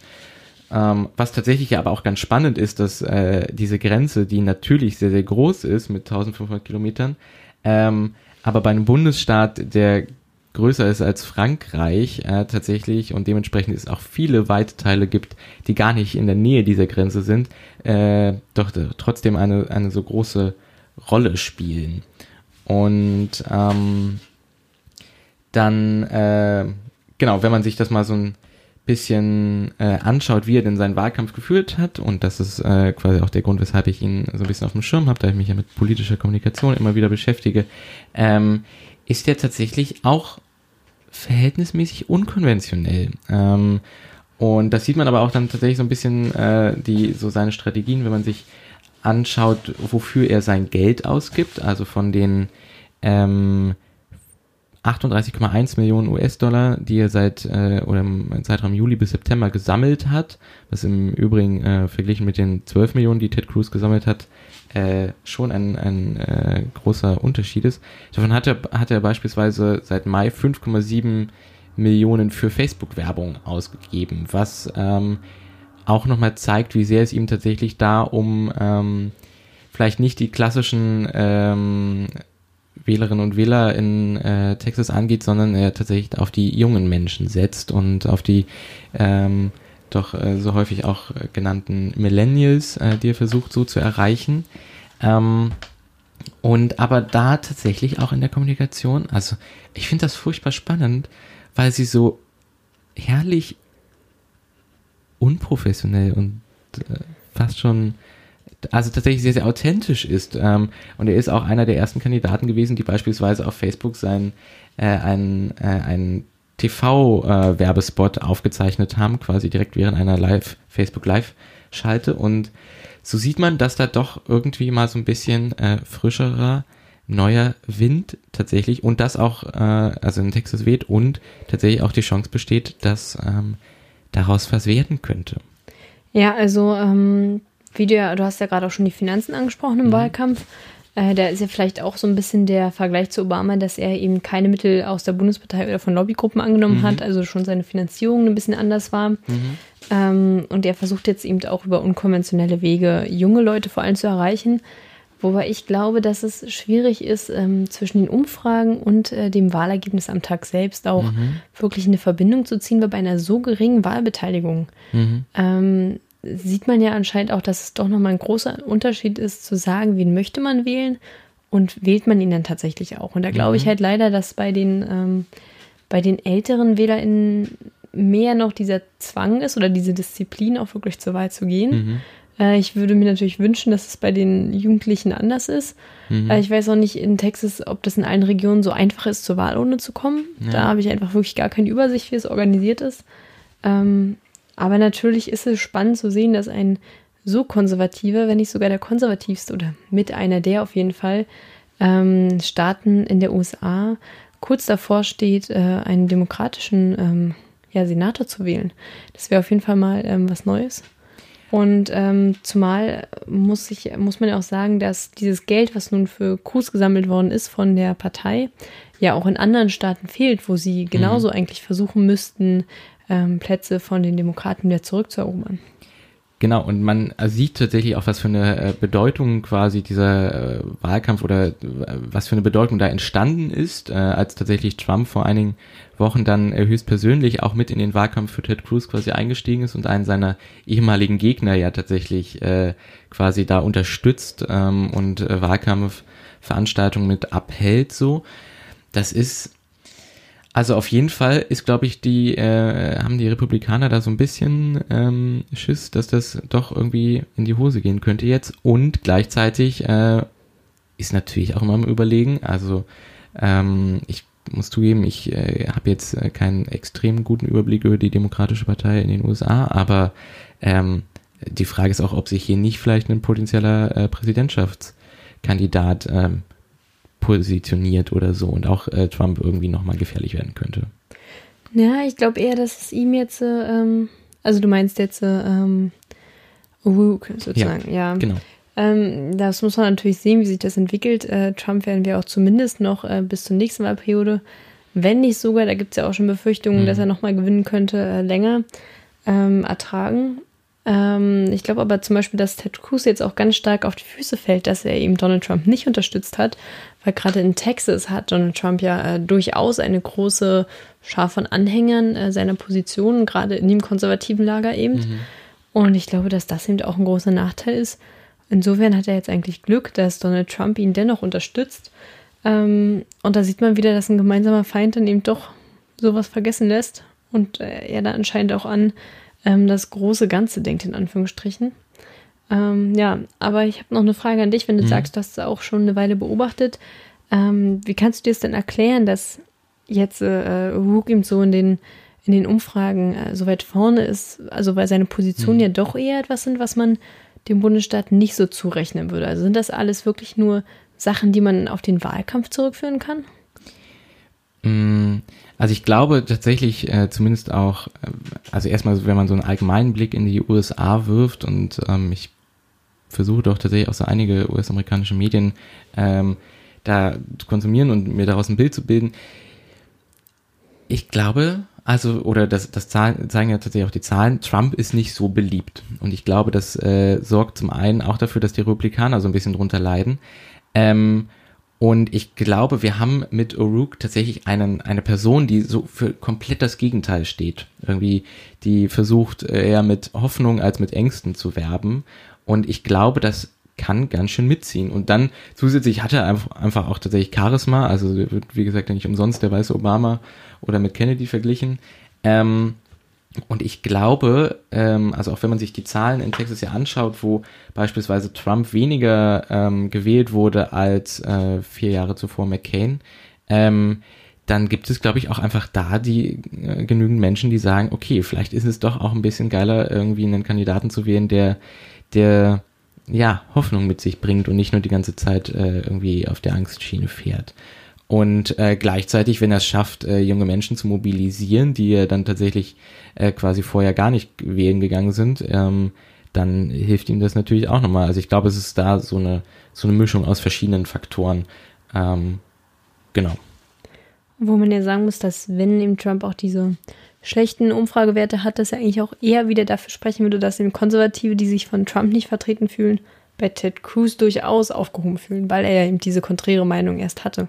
Ähm, was tatsächlich aber auch ganz spannend ist, dass äh, diese Grenze, die natürlich sehr, sehr groß ist mit 1500 Kilometern, ähm, aber bei einem Bundesstaat, der größer ist als Frankreich äh, tatsächlich und dementsprechend es auch viele weite Teile gibt, die gar nicht in der Nähe dieser Grenze sind, äh, doch trotzdem eine, eine so große Rolle spielen. Und ähm, dann, äh, genau, wenn man sich das mal so ein bisschen äh, anschaut, wie er denn seinen Wahlkampf geführt hat, und das ist äh, quasi auch der Grund, weshalb ich ihn so ein bisschen auf dem Schirm habe, da ich mich ja mit politischer Kommunikation immer wieder beschäftige, ähm, ist er tatsächlich auch verhältnismäßig unkonventionell. Ähm, und das sieht man aber auch dann tatsächlich so ein bisschen äh, die so seine Strategien, wenn man sich anschaut, wofür er sein Geld ausgibt, also von den ähm, 38,1 Millionen US-Dollar, die er seit äh, oder im Zeitraum Juli bis September gesammelt hat, was im Übrigen äh, verglichen mit den 12 Millionen, die Ted Cruz gesammelt hat, äh, schon ein, ein äh, großer Unterschied ist. Davon hat er, hat er beispielsweise seit Mai 5,7 Millionen für Facebook-Werbung ausgegeben, was ähm, auch nochmal zeigt, wie sehr es ihm tatsächlich da um ähm, vielleicht nicht die klassischen ähm, Wählerinnen und Wähler in äh, Texas angeht, sondern er tatsächlich auf die jungen Menschen setzt und auf die ähm, doch äh, so häufig auch genannten Millennials, äh, die er versucht so zu erreichen. Ähm, und aber da tatsächlich auch in der Kommunikation, also ich finde das furchtbar spannend, weil sie so herrlich unprofessionell und äh, fast schon also tatsächlich sehr, sehr authentisch ist. Ähm, und er ist auch einer der ersten Kandidaten gewesen, die beispielsweise auf Facebook sein, äh, ein, äh, ein TV-Werbespot äh, aufgezeichnet haben, quasi direkt während einer Live, Facebook Live-Schalte. Und so sieht man, dass da doch irgendwie mal so ein bisschen äh, frischerer, neuer Wind tatsächlich und das auch, äh, also in Texas weht und tatsächlich auch die Chance besteht, dass ähm, daraus was werden könnte. Ja, also ähm, wie du ja, du hast ja gerade auch schon die Finanzen angesprochen im mhm. Wahlkampf. Äh, da ist ja vielleicht auch so ein bisschen der Vergleich zu Obama, dass er eben keine Mittel aus der Bundespartei oder von Lobbygruppen angenommen mhm. hat, also schon seine Finanzierung ein bisschen anders war. Mhm. Ähm, und er versucht jetzt eben auch über unkonventionelle Wege junge Leute vor allem zu erreichen. Wobei ich glaube, dass es schwierig ist, ähm, zwischen den Umfragen und äh, dem Wahlergebnis am Tag selbst auch mhm. wirklich eine Verbindung zu ziehen, weil bei einer so geringen Wahlbeteiligung mhm. ähm, sieht man ja anscheinend auch, dass es doch nochmal ein großer Unterschied ist, zu sagen, wen möchte man wählen und wählt man ihn dann tatsächlich auch. Und da glaube ich mhm. halt leider, dass bei den, ähm, bei den älteren WählerInnen mehr noch dieser Zwang ist oder diese Disziplin, auch wirklich zur Wahl zu gehen. Mhm. Äh, ich würde mir natürlich wünschen, dass es bei den Jugendlichen anders ist. Mhm. Äh, ich weiß auch nicht in Texas, ob das in allen Regionen so einfach ist, zur Wahlurne zu kommen. Ja. Da habe ich einfach wirklich gar keine Übersicht, wie es organisiert ist. Ähm, aber natürlich ist es spannend zu sehen, dass ein so konservativer, wenn nicht sogar der konservativste oder mit einer der auf jeden Fall ähm, Staaten in der USA kurz davor steht, äh, einen demokratischen ähm, ja, Senator zu wählen. Das wäre auf jeden Fall mal ähm, was Neues. Und ähm, zumal muss, ich, muss man ja auch sagen, dass dieses Geld, was nun für Cruz gesammelt worden ist von der Partei, ja auch in anderen Staaten fehlt, wo sie genauso mhm. eigentlich versuchen müssten, ähm, Plätze von den Demokraten wieder zurückzuerobern. Genau, und man sieht tatsächlich auch, was für eine äh, Bedeutung quasi dieser äh, Wahlkampf oder äh, was für eine Bedeutung da entstanden ist, als tatsächlich Trump vor einigen Wochen dann höchstpersönlich auch mit in den Wahlkampf für Ted Cruz quasi eingestiegen ist und einen seiner ehemaligen Gegner ja tatsächlich quasi da unterstützt ähm, und Wahlkampfveranstaltungen mit abhält so. Das ist Also auf jeden Fall ist, glaube ich, die äh, haben die Republikaner da so ein bisschen ähm, Schiss, dass das doch irgendwie in die Hose gehen könnte jetzt. Und gleichzeitig äh, ist natürlich auch immer am Überlegen. Also ähm, ich muss zugeben, ich äh, habe jetzt äh, keinen extrem guten Überblick über die Demokratische Partei in den USA, aber ähm, die Frage ist auch, ob sich hier nicht vielleicht ein potenzieller äh, Präsidentschaftskandidat ähm, positioniert oder so und auch äh, Trump irgendwie nochmal gefährlich werden könnte. Ja, ich glaube eher, dass es ihm jetzt, äh, ähm, also du meinst jetzt äh, ähm, Rook sozusagen, ja. ja. Genau. Ähm, das muss man natürlich sehen, wie sich das entwickelt. Äh, Trump werden wir auch zumindest noch äh, bis zur nächsten Wahlperiode, wenn nicht sogar, da gibt es ja auch schon Befürchtungen, mhm. dass er nochmal gewinnen könnte, äh, länger ähm, ertragen. Ähm, ich glaube aber zum Beispiel, dass Ted Cruz jetzt auch ganz stark auf die Füße fällt, dass er eben Donald Trump nicht unterstützt hat, weil gerade in Texas hat Donald Trump ja äh, durchaus eine große Schar von Anhängern äh, seiner Position, gerade in dem konservativen Lager eben. Mhm. Und ich glaube, dass das eben auch ein großer Nachteil ist. Insofern hat er jetzt eigentlich Glück, dass Donald Trump ihn dennoch unterstützt. Ähm, und da sieht man wieder, dass ein gemeinsamer Feind dann eben doch sowas vergessen lässt und äh, er da anscheinend auch an ähm, das große Ganze denkt, in Anführungsstrichen. Ähm, ja, aber ich habe noch eine Frage an dich, wenn du mhm. sagst, du hast es auch schon eine Weile beobachtet. Ähm, wie kannst du dir es denn erklären, dass jetzt äh, ihm so in den, in den Umfragen äh, so weit vorne ist? Also, weil seine Positionen mhm. ja doch eher etwas sind, was man dem Bundesstaat nicht so zurechnen würde. Also sind das alles wirklich nur Sachen, die man auf den Wahlkampf zurückführen kann? Mm, also ich glaube tatsächlich äh, zumindest auch, äh, also erstmal, wenn man so einen allgemeinen Blick in die USA wirft und ähm, ich versuche doch tatsächlich auch so einige US-amerikanische Medien ähm, da zu konsumieren und mir daraus ein Bild zu bilden. Ich glaube, also, oder das, das zeigen ja tatsächlich auch die Zahlen, Trump ist nicht so beliebt. Und ich glaube, das äh, sorgt zum einen auch dafür, dass die Republikaner so ein bisschen drunter leiden. Ähm, und ich glaube, wir haben mit O'Rourke tatsächlich einen, eine Person, die so für komplett das Gegenteil steht. Irgendwie, die versucht äh, eher mit Hoffnung als mit Ängsten zu werben. Und ich glaube, das kann ganz schön mitziehen. Und dann zusätzlich hat er einfach auch tatsächlich Charisma. Also wird, wie gesagt, nicht umsonst der weiße Obama oder mit Kennedy verglichen. Ähm, und ich glaube, ähm, also auch wenn man sich die Zahlen in Texas ja anschaut, wo beispielsweise Trump weniger ähm, gewählt wurde als äh, vier Jahre zuvor McCain, ähm, dann gibt es, glaube ich, auch einfach da die äh, genügend Menschen, die sagen, okay, vielleicht ist es doch auch ein bisschen geiler, irgendwie einen Kandidaten zu wählen, der, der ja Hoffnung mit sich bringt und nicht nur die ganze Zeit äh, irgendwie auf der Angstschiene fährt. Und äh, gleichzeitig, wenn er es schafft, äh, junge Menschen zu mobilisieren, die ja dann tatsächlich äh, quasi vorher gar nicht wählen gegangen sind, ähm, dann hilft ihm das natürlich auch nochmal. Also ich glaube, es ist da so eine, so eine Mischung aus verschiedenen Faktoren. Ähm, genau. Wo man ja sagen muss, dass wenn eben Trump auch diese schlechten Umfragewerte hat, dass er eigentlich auch eher wieder dafür sprechen würde, dass eben Konservative, die sich von Trump nicht vertreten fühlen, bei Ted Cruz durchaus aufgehoben fühlen, weil er ja eben diese konträre Meinung erst hatte.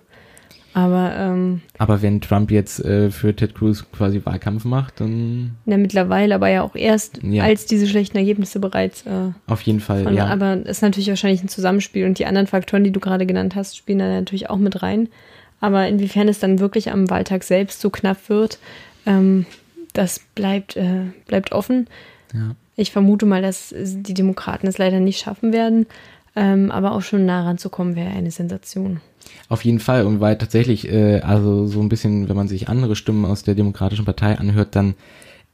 Aber, ähm, aber wenn Trump jetzt äh, für Ted Cruz quasi Wahlkampf macht, dann. Na, mittlerweile, aber ja auch erst, ja. als diese schlechten Ergebnisse bereits. Äh, Auf jeden Fall, von, ja. Aber es ist natürlich wahrscheinlich ein Zusammenspiel und die anderen Faktoren, die du gerade genannt hast, spielen da natürlich auch mit rein. Aber inwiefern es dann wirklich am Wahltag selbst so knapp wird, ähm, das bleibt, äh, bleibt offen. Ja. Ich vermute mal, dass die Demokraten es leider nicht schaffen werden. Ähm, aber auch schon nah ranzukommen wäre eine Sensation. Auf jeden Fall. Und weil tatsächlich, äh, also so ein bisschen, wenn man sich andere Stimmen aus der Demokratischen Partei anhört, dann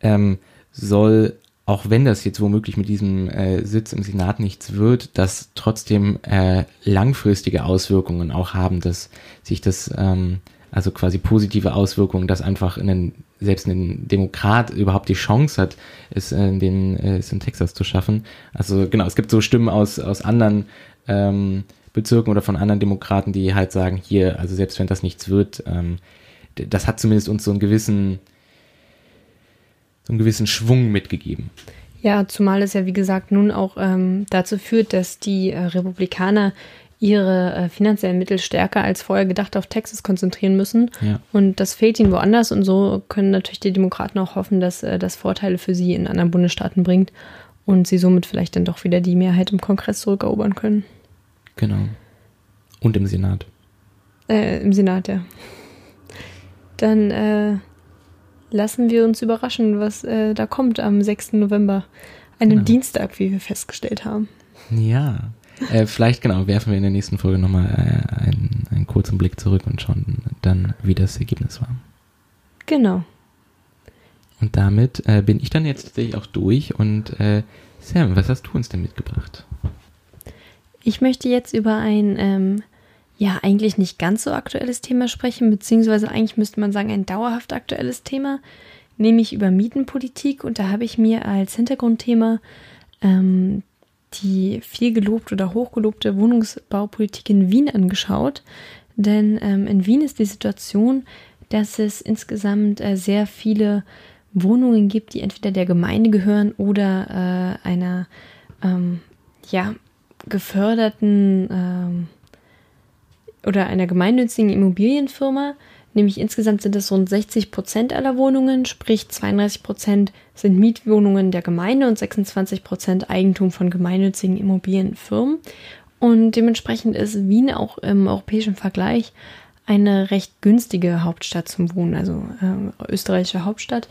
ähm, soll, auch wenn das jetzt womöglich mit diesem äh, Sitz im Senat nichts wird, das trotzdem äh, langfristige Auswirkungen auch haben, dass sich das, ähm, also quasi positive Auswirkungen, dass einfach in den, selbst ein Demokrat überhaupt die Chance hat, es in den, äh, es in Texas zu schaffen. Also genau, es gibt so Stimmen aus, aus anderen ähm, Bezirken oder von anderen Demokraten, die halt sagen, hier, also selbst wenn das nichts wird, ähm, das hat zumindest uns so einen gewissen, so einen gewissen Schwung mitgegeben. Ja, zumal es ja, wie gesagt, nun auch ähm, dazu führt, dass die äh, Republikaner ihre äh, finanziellen Mittel stärker als vorher gedacht auf Texas konzentrieren müssen. Ja. Und das fehlt ihnen woanders. Und so können natürlich die Demokraten auch hoffen, dass äh, das Vorteile für sie in anderen Bundesstaaten bringt und sie somit vielleicht dann doch wieder die Mehrheit im Kongress zurückerobern können. Genau. Und im Senat. Äh, Im Senat, ja. dann äh, lassen wir uns überraschen, was äh, da kommt am 6. November. Einem Genau. Dienstag, wie wir festgestellt haben. Ja. Äh, vielleicht, genau, werfen wir in der nächsten Folge nochmal äh, einen, einen kurzen Blick zurück und schauen dann, wie das Ergebnis war. Genau. Und damit äh, bin ich dann jetzt tatsächlich auch durch. Und äh, Sam, was hast du uns denn mitgebracht? Ich möchte jetzt über ein, ähm, ja, eigentlich nicht ganz so aktuelles Thema sprechen, beziehungsweise eigentlich müsste man sagen, ein dauerhaft aktuelles Thema, nämlich über Mietenpolitik. Und da habe ich mir als Hintergrundthema ähm, die viel gelobte oder hochgelobte Wohnungsbaupolitik in Wien angeschaut. Denn ähm, in Wien ist die Situation, dass es insgesamt äh, sehr viele Wohnungen gibt, die entweder der Gemeinde gehören oder äh, einer ähm, ja, geförderten ähm, oder einer gemeinnützigen Immobilienfirma. Nämlich insgesamt sind es rund 60 Prozent aller Wohnungen, sprich 32 Prozent sind Mietwohnungen der Gemeinde und 26 Prozent Eigentum von gemeinnützigen Immobilienfirmen. Und dementsprechend ist Wien auch im europäischen Vergleich eine recht günstige Hauptstadt zum Wohnen, also äh, österreichische Hauptstadt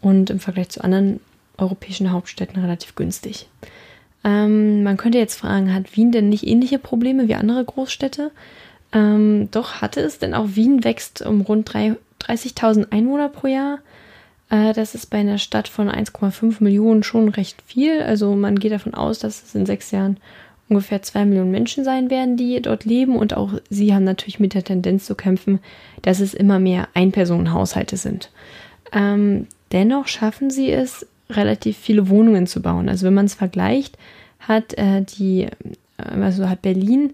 und im Vergleich zu anderen europäischen Hauptstädten relativ günstig. Ähm, man könnte jetzt fragen, hat Wien denn nicht ähnliche Probleme wie andere Großstädte? Ähm, doch hatte es, denn auch Wien wächst um rund drei- 30.000 Einwohner pro Jahr. Äh, das ist bei einer Stadt von 1,5 Millionen schon recht viel. Also man geht davon aus, dass es in sechs Jahren ungefähr zwei Millionen Menschen sein werden, die dort leben. Und auch sie haben natürlich mit der Tendenz zu kämpfen, dass es immer mehr Einpersonenhaushalte sind. Ähm, dennoch schaffen sie es, relativ viele Wohnungen zu bauen. Also wenn man es vergleicht, hat äh, die, also hat Berlin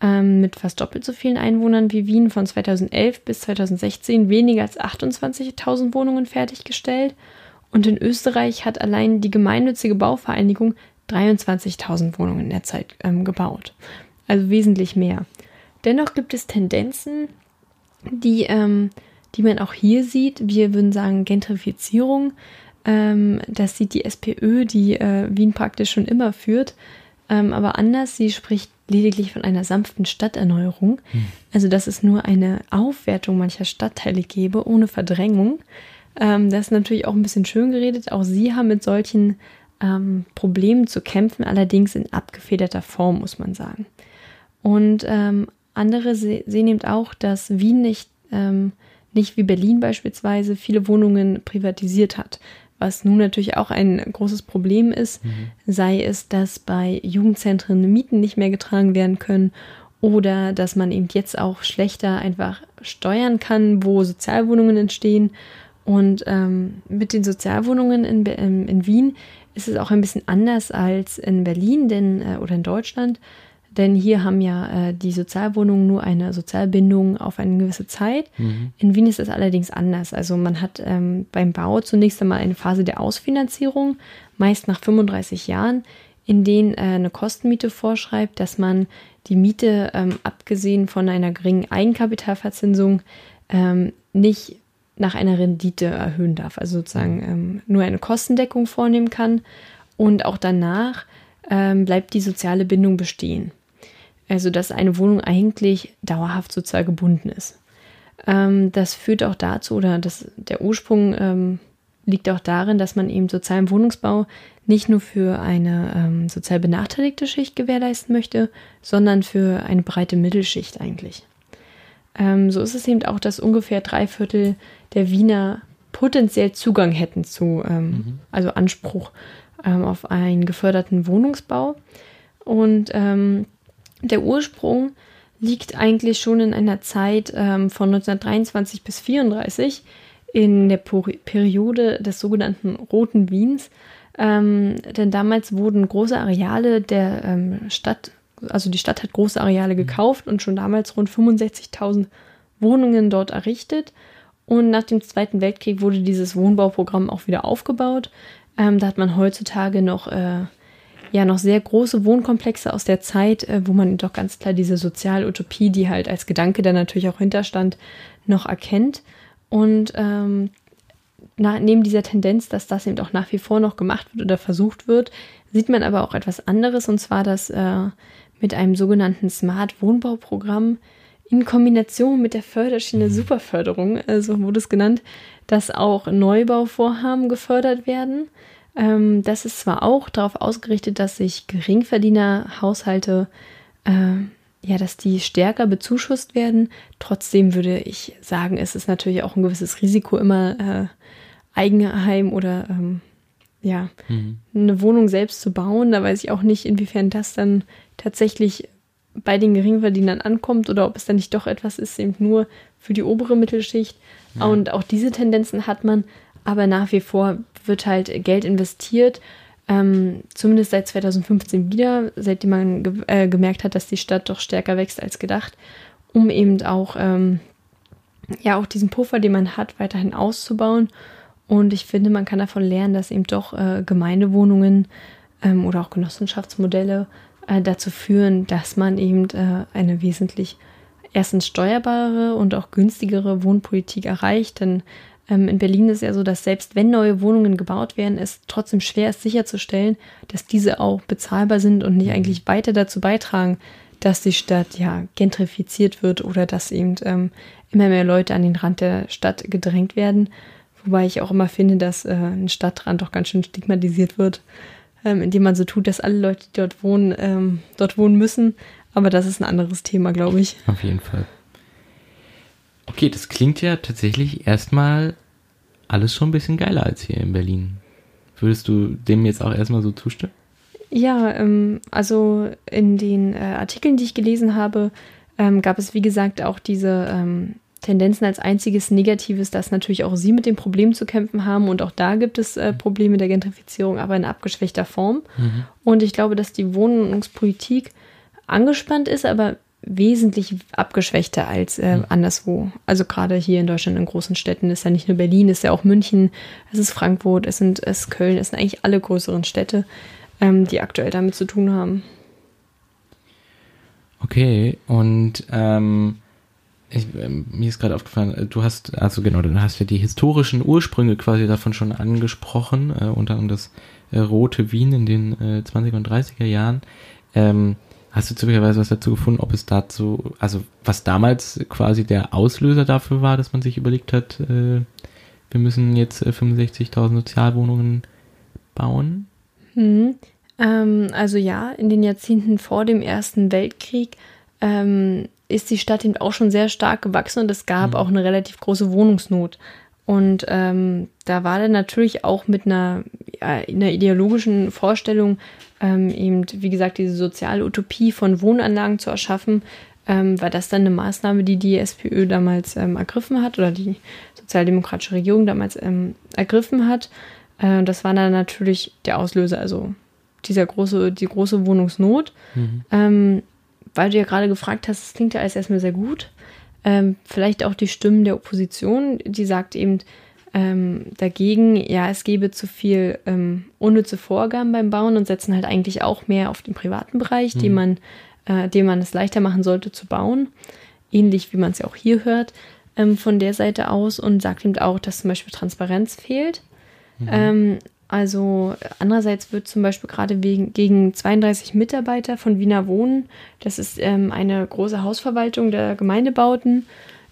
ähm, mit fast doppelt so vielen Einwohnern wie Wien von 2011 bis 2016 weniger als 28.000 Wohnungen fertiggestellt. Und in Österreich hat allein die gemeinnützige Bauvereinigung 23.000 Wohnungen in der Zeit ähm, gebaut. Also wesentlich mehr. Dennoch gibt es Tendenzen, die, ähm, die man auch hier sieht. Wir würden sagen Gentrifizierung. Ähm, das sieht die SPÖ, die äh, Wien praktisch schon immer führt. Ähm, aber anders, sie spricht lediglich von einer sanften Stadterneuerung. Also, dass es nur eine Aufwertung mancher Stadtteile gäbe, ohne Verdrängung. Ähm, das ist natürlich auch ein bisschen schön geredet. Auch sie haben mit solchen ähm, Problemen zu kämpfen, allerdings in abgefederter Form, muss man sagen. Und ähm, andere se sehen eben auch, dass Wien nicht, ähm, nicht wie Berlin beispielsweise viele Wohnungen privatisiert hat. Was nun natürlich auch ein großes Problem ist, sei es, dass bei Jugendzentren Mieten nicht mehr getragen werden können oder dass man eben jetzt auch schlechter einfach steuern kann, wo Sozialwohnungen entstehen. Und ähm, mit den Sozialwohnungen in, ähm, in Wien ist es auch ein bisschen anders als in Berlin denn, äh, oder in Deutschland. Denn hier haben ja äh, die Sozialwohnungen nur eine Sozialbindung auf eine gewisse Zeit. In Wien ist es allerdings anders. Also man hat ähm, beim Bau zunächst einmal eine Phase der Ausfinanzierung, meist nach 35 Jahren, in denen äh, eine Kostenmiete vorschreibt, dass man die Miete, ähm, abgesehen von einer geringen Eigenkapitalverzinsung, ähm, nicht nach einer Rendite erhöhen darf. Also sozusagen ähm, nur eine Kostendeckung vornehmen kann. Und auch danach ähm, bleibt die soziale Bindung bestehen. Also dass eine Wohnung eigentlich dauerhaft sozial gebunden ist. Ähm, das führt auch dazu, oder das, der Ursprung ähm, liegt auch darin, dass man eben sozialen Wohnungsbau nicht nur für eine ähm, sozial benachteiligte Schicht gewährleisten möchte, sondern für eine breite Mittelschicht eigentlich. Ähm, so ist es eben auch, dass ungefähr drei Viertel der Wiener potenziell Zugang hätten zu, ähm, also Anspruch ähm, auf einen geförderten Wohnungsbau. Und ähm, der Ursprung liegt eigentlich schon in einer Zeit ähm, von 1923 bis 1934 in der Periode des sogenannten Roten Wiens. Ähm, denn damals wurden große Areale der ähm, Stadt, also die Stadt hat große Areale gekauft und schon damals rund 65.000 Wohnungen dort errichtet. Und nach dem Zweiten Weltkrieg wurde dieses Wohnbauprogramm auch wieder aufgebaut. Ähm, da hat man heutzutage noch, äh, ja, noch sehr große Wohnkomplexe aus der Zeit, äh, wo man doch ganz klar diese Sozialutopie, die halt als Gedanke da natürlich auch hinterstand, noch erkennt. Und ähm, na, neben dieser Tendenz, dass das eben auch nach wie vor noch gemacht wird oder versucht wird, sieht man aber auch etwas anderes, und zwar, dass äh, mit einem sogenannten Smart Wohnbauprogramm in Kombination mit der Förderschiene Superförderung, also wurde es genannt, dass auch Neubauvorhaben gefördert werden. Ähm, das ist zwar auch darauf ausgerichtet, dass sich Geringverdienerhaushalte, äh, ja, dass die stärker bezuschusst werden. Trotzdem würde ich sagen, es ist natürlich auch ein gewisses Risiko, immer äh, Eigenheim oder ähm, ja, mhm. eine Wohnung selbst zu bauen. Da weiß ich auch nicht, inwiefern das dann tatsächlich bei den Geringverdienern ankommt oder ob es dann nicht doch etwas ist, eben nur für die obere Mittelschicht. Ja. Und auch diese Tendenzen hat man, aber nach wie vor wird halt Geld investiert, ähm, zumindest seit 2015 wieder, seitdem man ge äh, gemerkt hat, dass die Stadt doch stärker wächst als gedacht, um eben auch, ähm, ja, auch diesen Puffer, den man hat, weiterhin auszubauen. Und ich finde, man kann davon lernen, dass eben doch äh, Gemeindewohnungen ähm, oder auch Genossenschaftsmodelle äh, dazu führen, dass man eben äh, eine wesentlich erstens steuerbare und auch günstigere Wohnpolitik erreicht. Denn in Berlin ist ja so, dass selbst wenn neue Wohnungen gebaut werden, es trotzdem schwer ist sicherzustellen, dass diese auch bezahlbar sind und nicht eigentlich weiter dazu beitragen, dass die Stadt ja gentrifiziert wird oder dass eben ähm, immer mehr Leute an den Rand der Stadt gedrängt werden. Wobei ich auch immer finde, dass äh, ein Stadtrand doch ganz schön stigmatisiert wird ähm, indem man so tut, dass alle Leute, die dort wohnen, ähm, dort wohnen müssen. Aber das ist ein anderes Thema, glaube ich. Auf jeden Fall. Okay, das klingt ja tatsächlich erstmal alles schon ein bisschen geiler als hier in Berlin. Würdest du dem jetzt auch erstmal so zustimmen? Ja, ähm, also in den äh, Artikeln, die ich gelesen habe, ähm, gab es wie gesagt auch diese ähm, Tendenzen als einziges Negatives, dass natürlich auch sie mit dem Problem zu kämpfen haben und auch da gibt es äh, Probleme der Gentrifizierung, aber in abgeschwächter Form. Mhm. Und ich glaube, dass die Wohnungspolitik angespannt ist, aber wesentlich abgeschwächter als äh, mhm. anderswo. Also gerade hier in Deutschland in großen Städten ist ja nicht nur Berlin, ist ja auch München, es ist Frankfurt, es sind es ist Köln, es sind eigentlich alle größeren Städte, ähm, die aktuell damit zu tun haben. Okay, und ähm, ich, ähm, mir ist gerade aufgefallen, äh, du hast, also genau, du hast ja die historischen Ursprünge quasi davon schon angesprochen, äh, unter anderem das äh, Rote Wien in den äh, 20er und 30er Jahren. Ähm, hast du zufälligerweise was dazu gefunden, ob es dazu, also was damals quasi der Auslöser dafür war, dass man sich überlegt hat, äh, wir müssen jetzt 65.000 äh, Sozialwohnungen bauen? Hm. Ähm, also ja, in den Jahrzehnten vor dem Ersten Weltkrieg ähm, ist die Stadt eben auch schon sehr stark gewachsen und es gab mhm. auch eine relativ große Wohnungsnot. Und ähm, da war dann natürlich auch mit einer, ja, einer ideologischen Vorstellung, ähm, eben, wie gesagt, diese soziale Utopie von Wohnanlagen zu erschaffen, ähm, war das dann eine Maßnahme, die die SPÖ damals ähm, ergriffen hat oder die sozialdemokratische Regierung damals ähm, ergriffen hat. Äh, das war dann natürlich der Auslöser, also dieser große, die große Wohnungsnot. Mhm. Ähm, weil du ja gerade gefragt hast, es klingt ja alles erstmal sehr gut. Ähm, vielleicht auch die Stimmen der Opposition, die sagt eben ähm, dagegen, ja, es gebe zu viel ähm, unnütze Vorgaben beim Bauen und setzen halt eigentlich auch mehr auf den privaten Bereich, mhm. den man, äh, dem man es leichter machen sollte zu bauen. Ähnlich wie man es ja auch hier hört ähm, von der Seite aus und sagt eben auch, dass zum Beispiel Transparenz fehlt. Mhm. Also andererseits wird zum Beispiel gerade wegen, gegen 32 Mitarbeiter von Wiener Wohnen, das ist ähm, eine große Hausverwaltung der Gemeindebauten,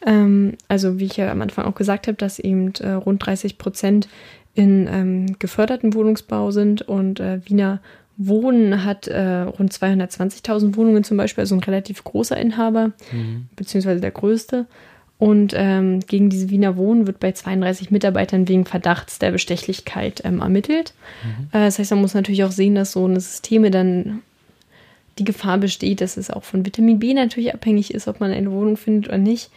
ähm, also wie ich ja am Anfang auch gesagt habe, dass eben äh, rund 30 Prozent in ähm, geförderten Wohnungsbau sind und äh, Wiener Wohnen hat äh, rund 220.000 Wohnungen zum Beispiel, also ein relativ großer Inhaber, mhm. beziehungsweise der größte. Und ähm, gegen diese Wiener Wohnen wird bei 32 Mitarbeitern wegen Verdachts der Bestechlichkeit ähm, ermittelt. Mhm. Äh, das heißt, man muss natürlich auch sehen, dass so eine Systeme dann die Gefahr besteht, dass es auch von Vitamin B natürlich abhängig ist, ob man eine Wohnung findet oder nicht.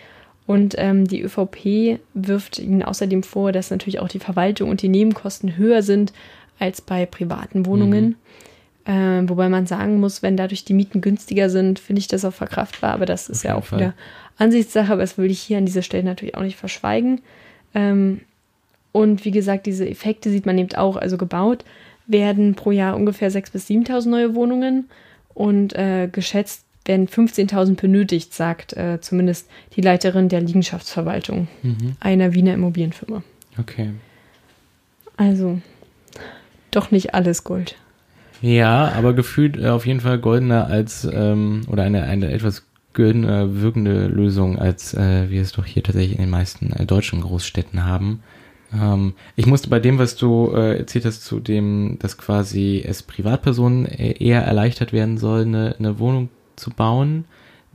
Und ähm, die ÖVP wirft ihnen außerdem vor, dass natürlich auch die Verwaltung und die Nebenkosten höher sind als bei privaten Wohnungen. Mhm. Äh, wobei man sagen muss, wenn dadurch die Mieten günstiger sind, finde ich das auch verkraftbar. Aber das ist ja auch Fall. wieder Ansichtssache, aber das will ich hier an dieser Stelle natürlich auch nicht verschweigen. Ähm, und wie gesagt, diese Effekte sieht man eben auch, also gebaut werden pro Jahr ungefähr 6.000 bis 7.000 neue Wohnungen und äh, geschätzt werden 15.000 benötigt, sagt äh, zumindest die Leiterin der Liegenschaftsverwaltung mhm. einer Wiener Immobilienfirma. Okay. Also, doch nicht alles Gold. Ja, aber gefühlt äh, auf jeden Fall goldener als, ähm, oder eine, eine etwas wirkende Lösung, als äh, wir es doch hier tatsächlich in den meisten äh, deutschen Großstädten haben. Ähm, ich musste bei dem, was du äh, erzählt hast, zu dem, dass quasi es Privatpersonen äh, eher erleichtert werden soll, eine, eine Wohnung zu bauen.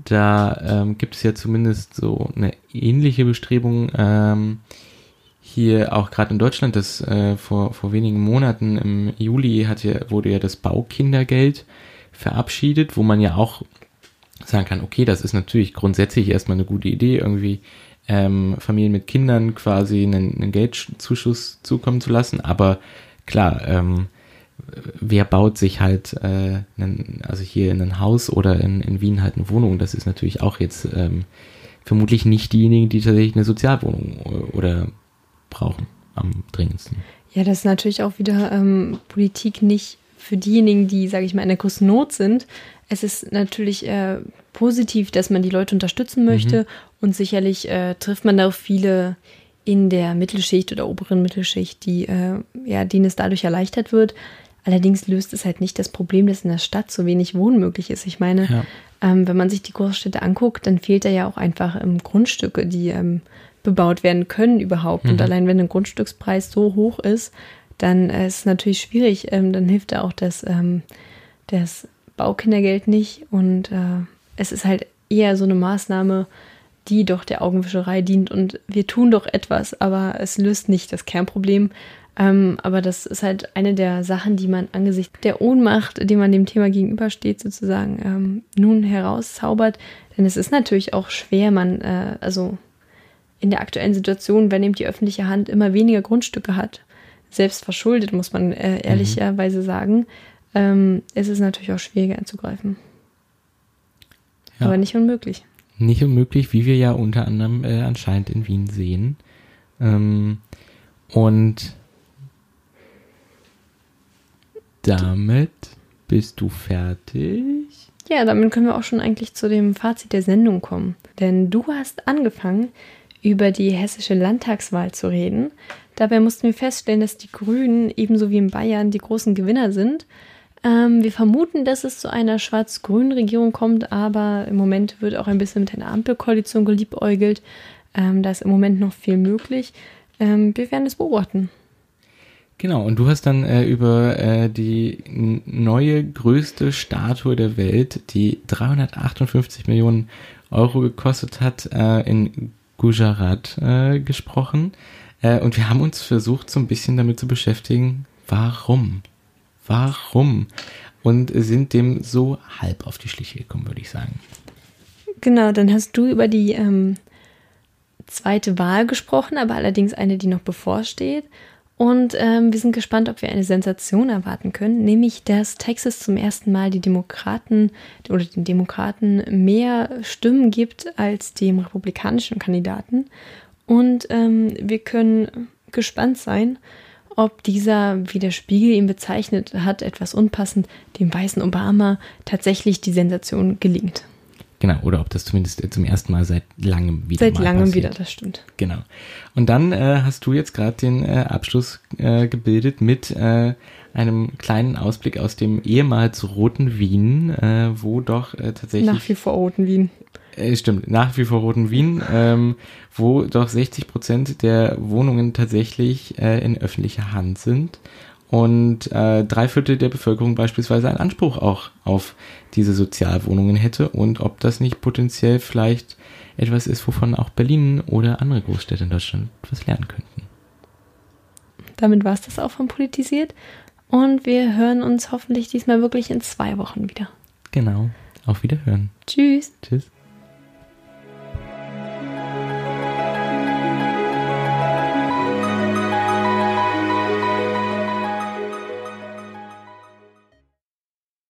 Da ähm, gibt es ja zumindest so eine ähnliche Bestrebung ähm, hier auch gerade in Deutschland. Das äh, vor, vor wenigen Monaten im Juli hat ja, wurde ja das Baukindergeld verabschiedet, wo man ja auch sagen kann, okay, das ist natürlich grundsätzlich erstmal eine gute Idee, irgendwie ähm, Familien mit Kindern quasi einen, einen Geldzuschuss zukommen zu lassen. Aber klar, ähm, wer baut sich halt, äh, einen, also hier in ein Haus oder in, in Wien halt eine Wohnung? Das ist natürlich auch jetzt ähm, vermutlich nicht diejenigen, die tatsächlich eine Sozialwohnung oder brauchen am dringendsten. Ja, das ist natürlich auch wieder ähm, Politik nicht für diejenigen, die, sage ich mal, in der großen Not sind. Es ist natürlich äh, positiv, dass man die Leute unterstützen möchte mhm. und sicherlich äh, trifft man da auch viele in der Mittelschicht oder oberen Mittelschicht, die, äh, ja, denen es dadurch erleichtert wird. Allerdings löst es halt nicht das Problem, dass in der Stadt so wenig Wohnen möglich ist. Ich meine, ja. ähm, wenn man sich die Großstädte anguckt, dann fehlt da ja auch einfach ähm, Grundstücke, die ähm, bebaut werden können überhaupt. Mhm. Und allein wenn ein Grundstückspreis so hoch ist, dann äh, ist es natürlich schwierig. Ähm, dann hilft da auch das, ähm, das Baukindergeld nicht. Und äh, es ist halt eher so eine Maßnahme, die doch der Augenwischerei dient. Und wir tun doch etwas, aber es löst nicht das Kernproblem. Ähm, aber das ist halt eine der Sachen, die man angesichts der Ohnmacht, dem man dem Thema gegenübersteht, sozusagen ähm, nun herauszaubert. Denn es ist natürlich auch schwer, man, äh, also in der aktuellen Situation, wenn eben die öffentliche Hand immer weniger Grundstücke hat, selbst verschuldet, muss man äh, ehrlicherweise sagen, ähm, ist es natürlich auch schwieriger einzugreifen. Ja. Aber nicht unmöglich. Nicht unmöglich, wie wir ja unter anderem äh, anscheinend in Wien sehen. Ähm, und damit bist du fertig. Ja, damit können wir auch schon eigentlich zu dem Fazit der Sendung kommen. Denn du hast angefangen, über die hessische Landtagswahl zu reden. Dabei mussten wir feststellen, dass die Grünen ebenso wie in Bayern die großen Gewinner sind. Ähm, wir vermuten, dass es zu einer schwarz-grünen Regierung kommt, aber im Moment wird auch ein bisschen mit einer Ampelkoalition geliebäugelt. Ähm, da ist im Moment noch viel möglich. Ähm, wir werden es beobachten. Genau, und du hast dann äh, über äh, die neue größte Statue der Welt, die 358 Millionen Euro gekostet hat, äh, in Gujarat äh, gesprochen. Äh, und wir haben uns versucht, so ein bisschen damit zu beschäftigen, warum? Warum? Und sind dem so halb auf die Schliche gekommen, würde ich sagen. Genau, dann hast du über die ähm, zweite Wahl gesprochen, aber allerdings eine, die noch bevorsteht. Und ähm, wir sind gespannt, ob wir eine Sensation erwarten können, nämlich dass Texas zum ersten Mal die Demokraten oder den Demokraten mehr Stimmen gibt als dem republikanischen Kandidaten. Und ähm, wir können gespannt sein, ob dieser, wie der Spiegel ihn bezeichnet hat, etwas unpassend, dem weißen Obama tatsächlich die Sensation gelingt. Genau, oder ob das zumindest zum ersten Mal seit langem wieder Seit langem passiert. wieder, das stimmt. Genau. Und dann äh, hast du jetzt gerade den äh, Abschluss äh, gebildet mit äh, einem kleinen Ausblick aus dem ehemals roten Wien, äh, wo doch äh, tatsächlich... Nach wie vor roten Wien. Äh, stimmt, nach wie vor roten Wien, ähm, wo doch 60 Prozent der Wohnungen tatsächlich äh, in öffentlicher Hand sind und äh, drei Viertel der Bevölkerung beispielsweise einen Anspruch auch auf diese Sozialwohnungen hätte und ob das nicht potenziell vielleicht etwas ist, wovon auch Berlin oder andere Großstädte in Deutschland was lernen könnten. Damit war es das auch von Politisiert und wir hören uns hoffentlich diesmal wirklich in zwei Wochen wieder. Genau. Auf Wiederhören. Tschüss. Tschüss.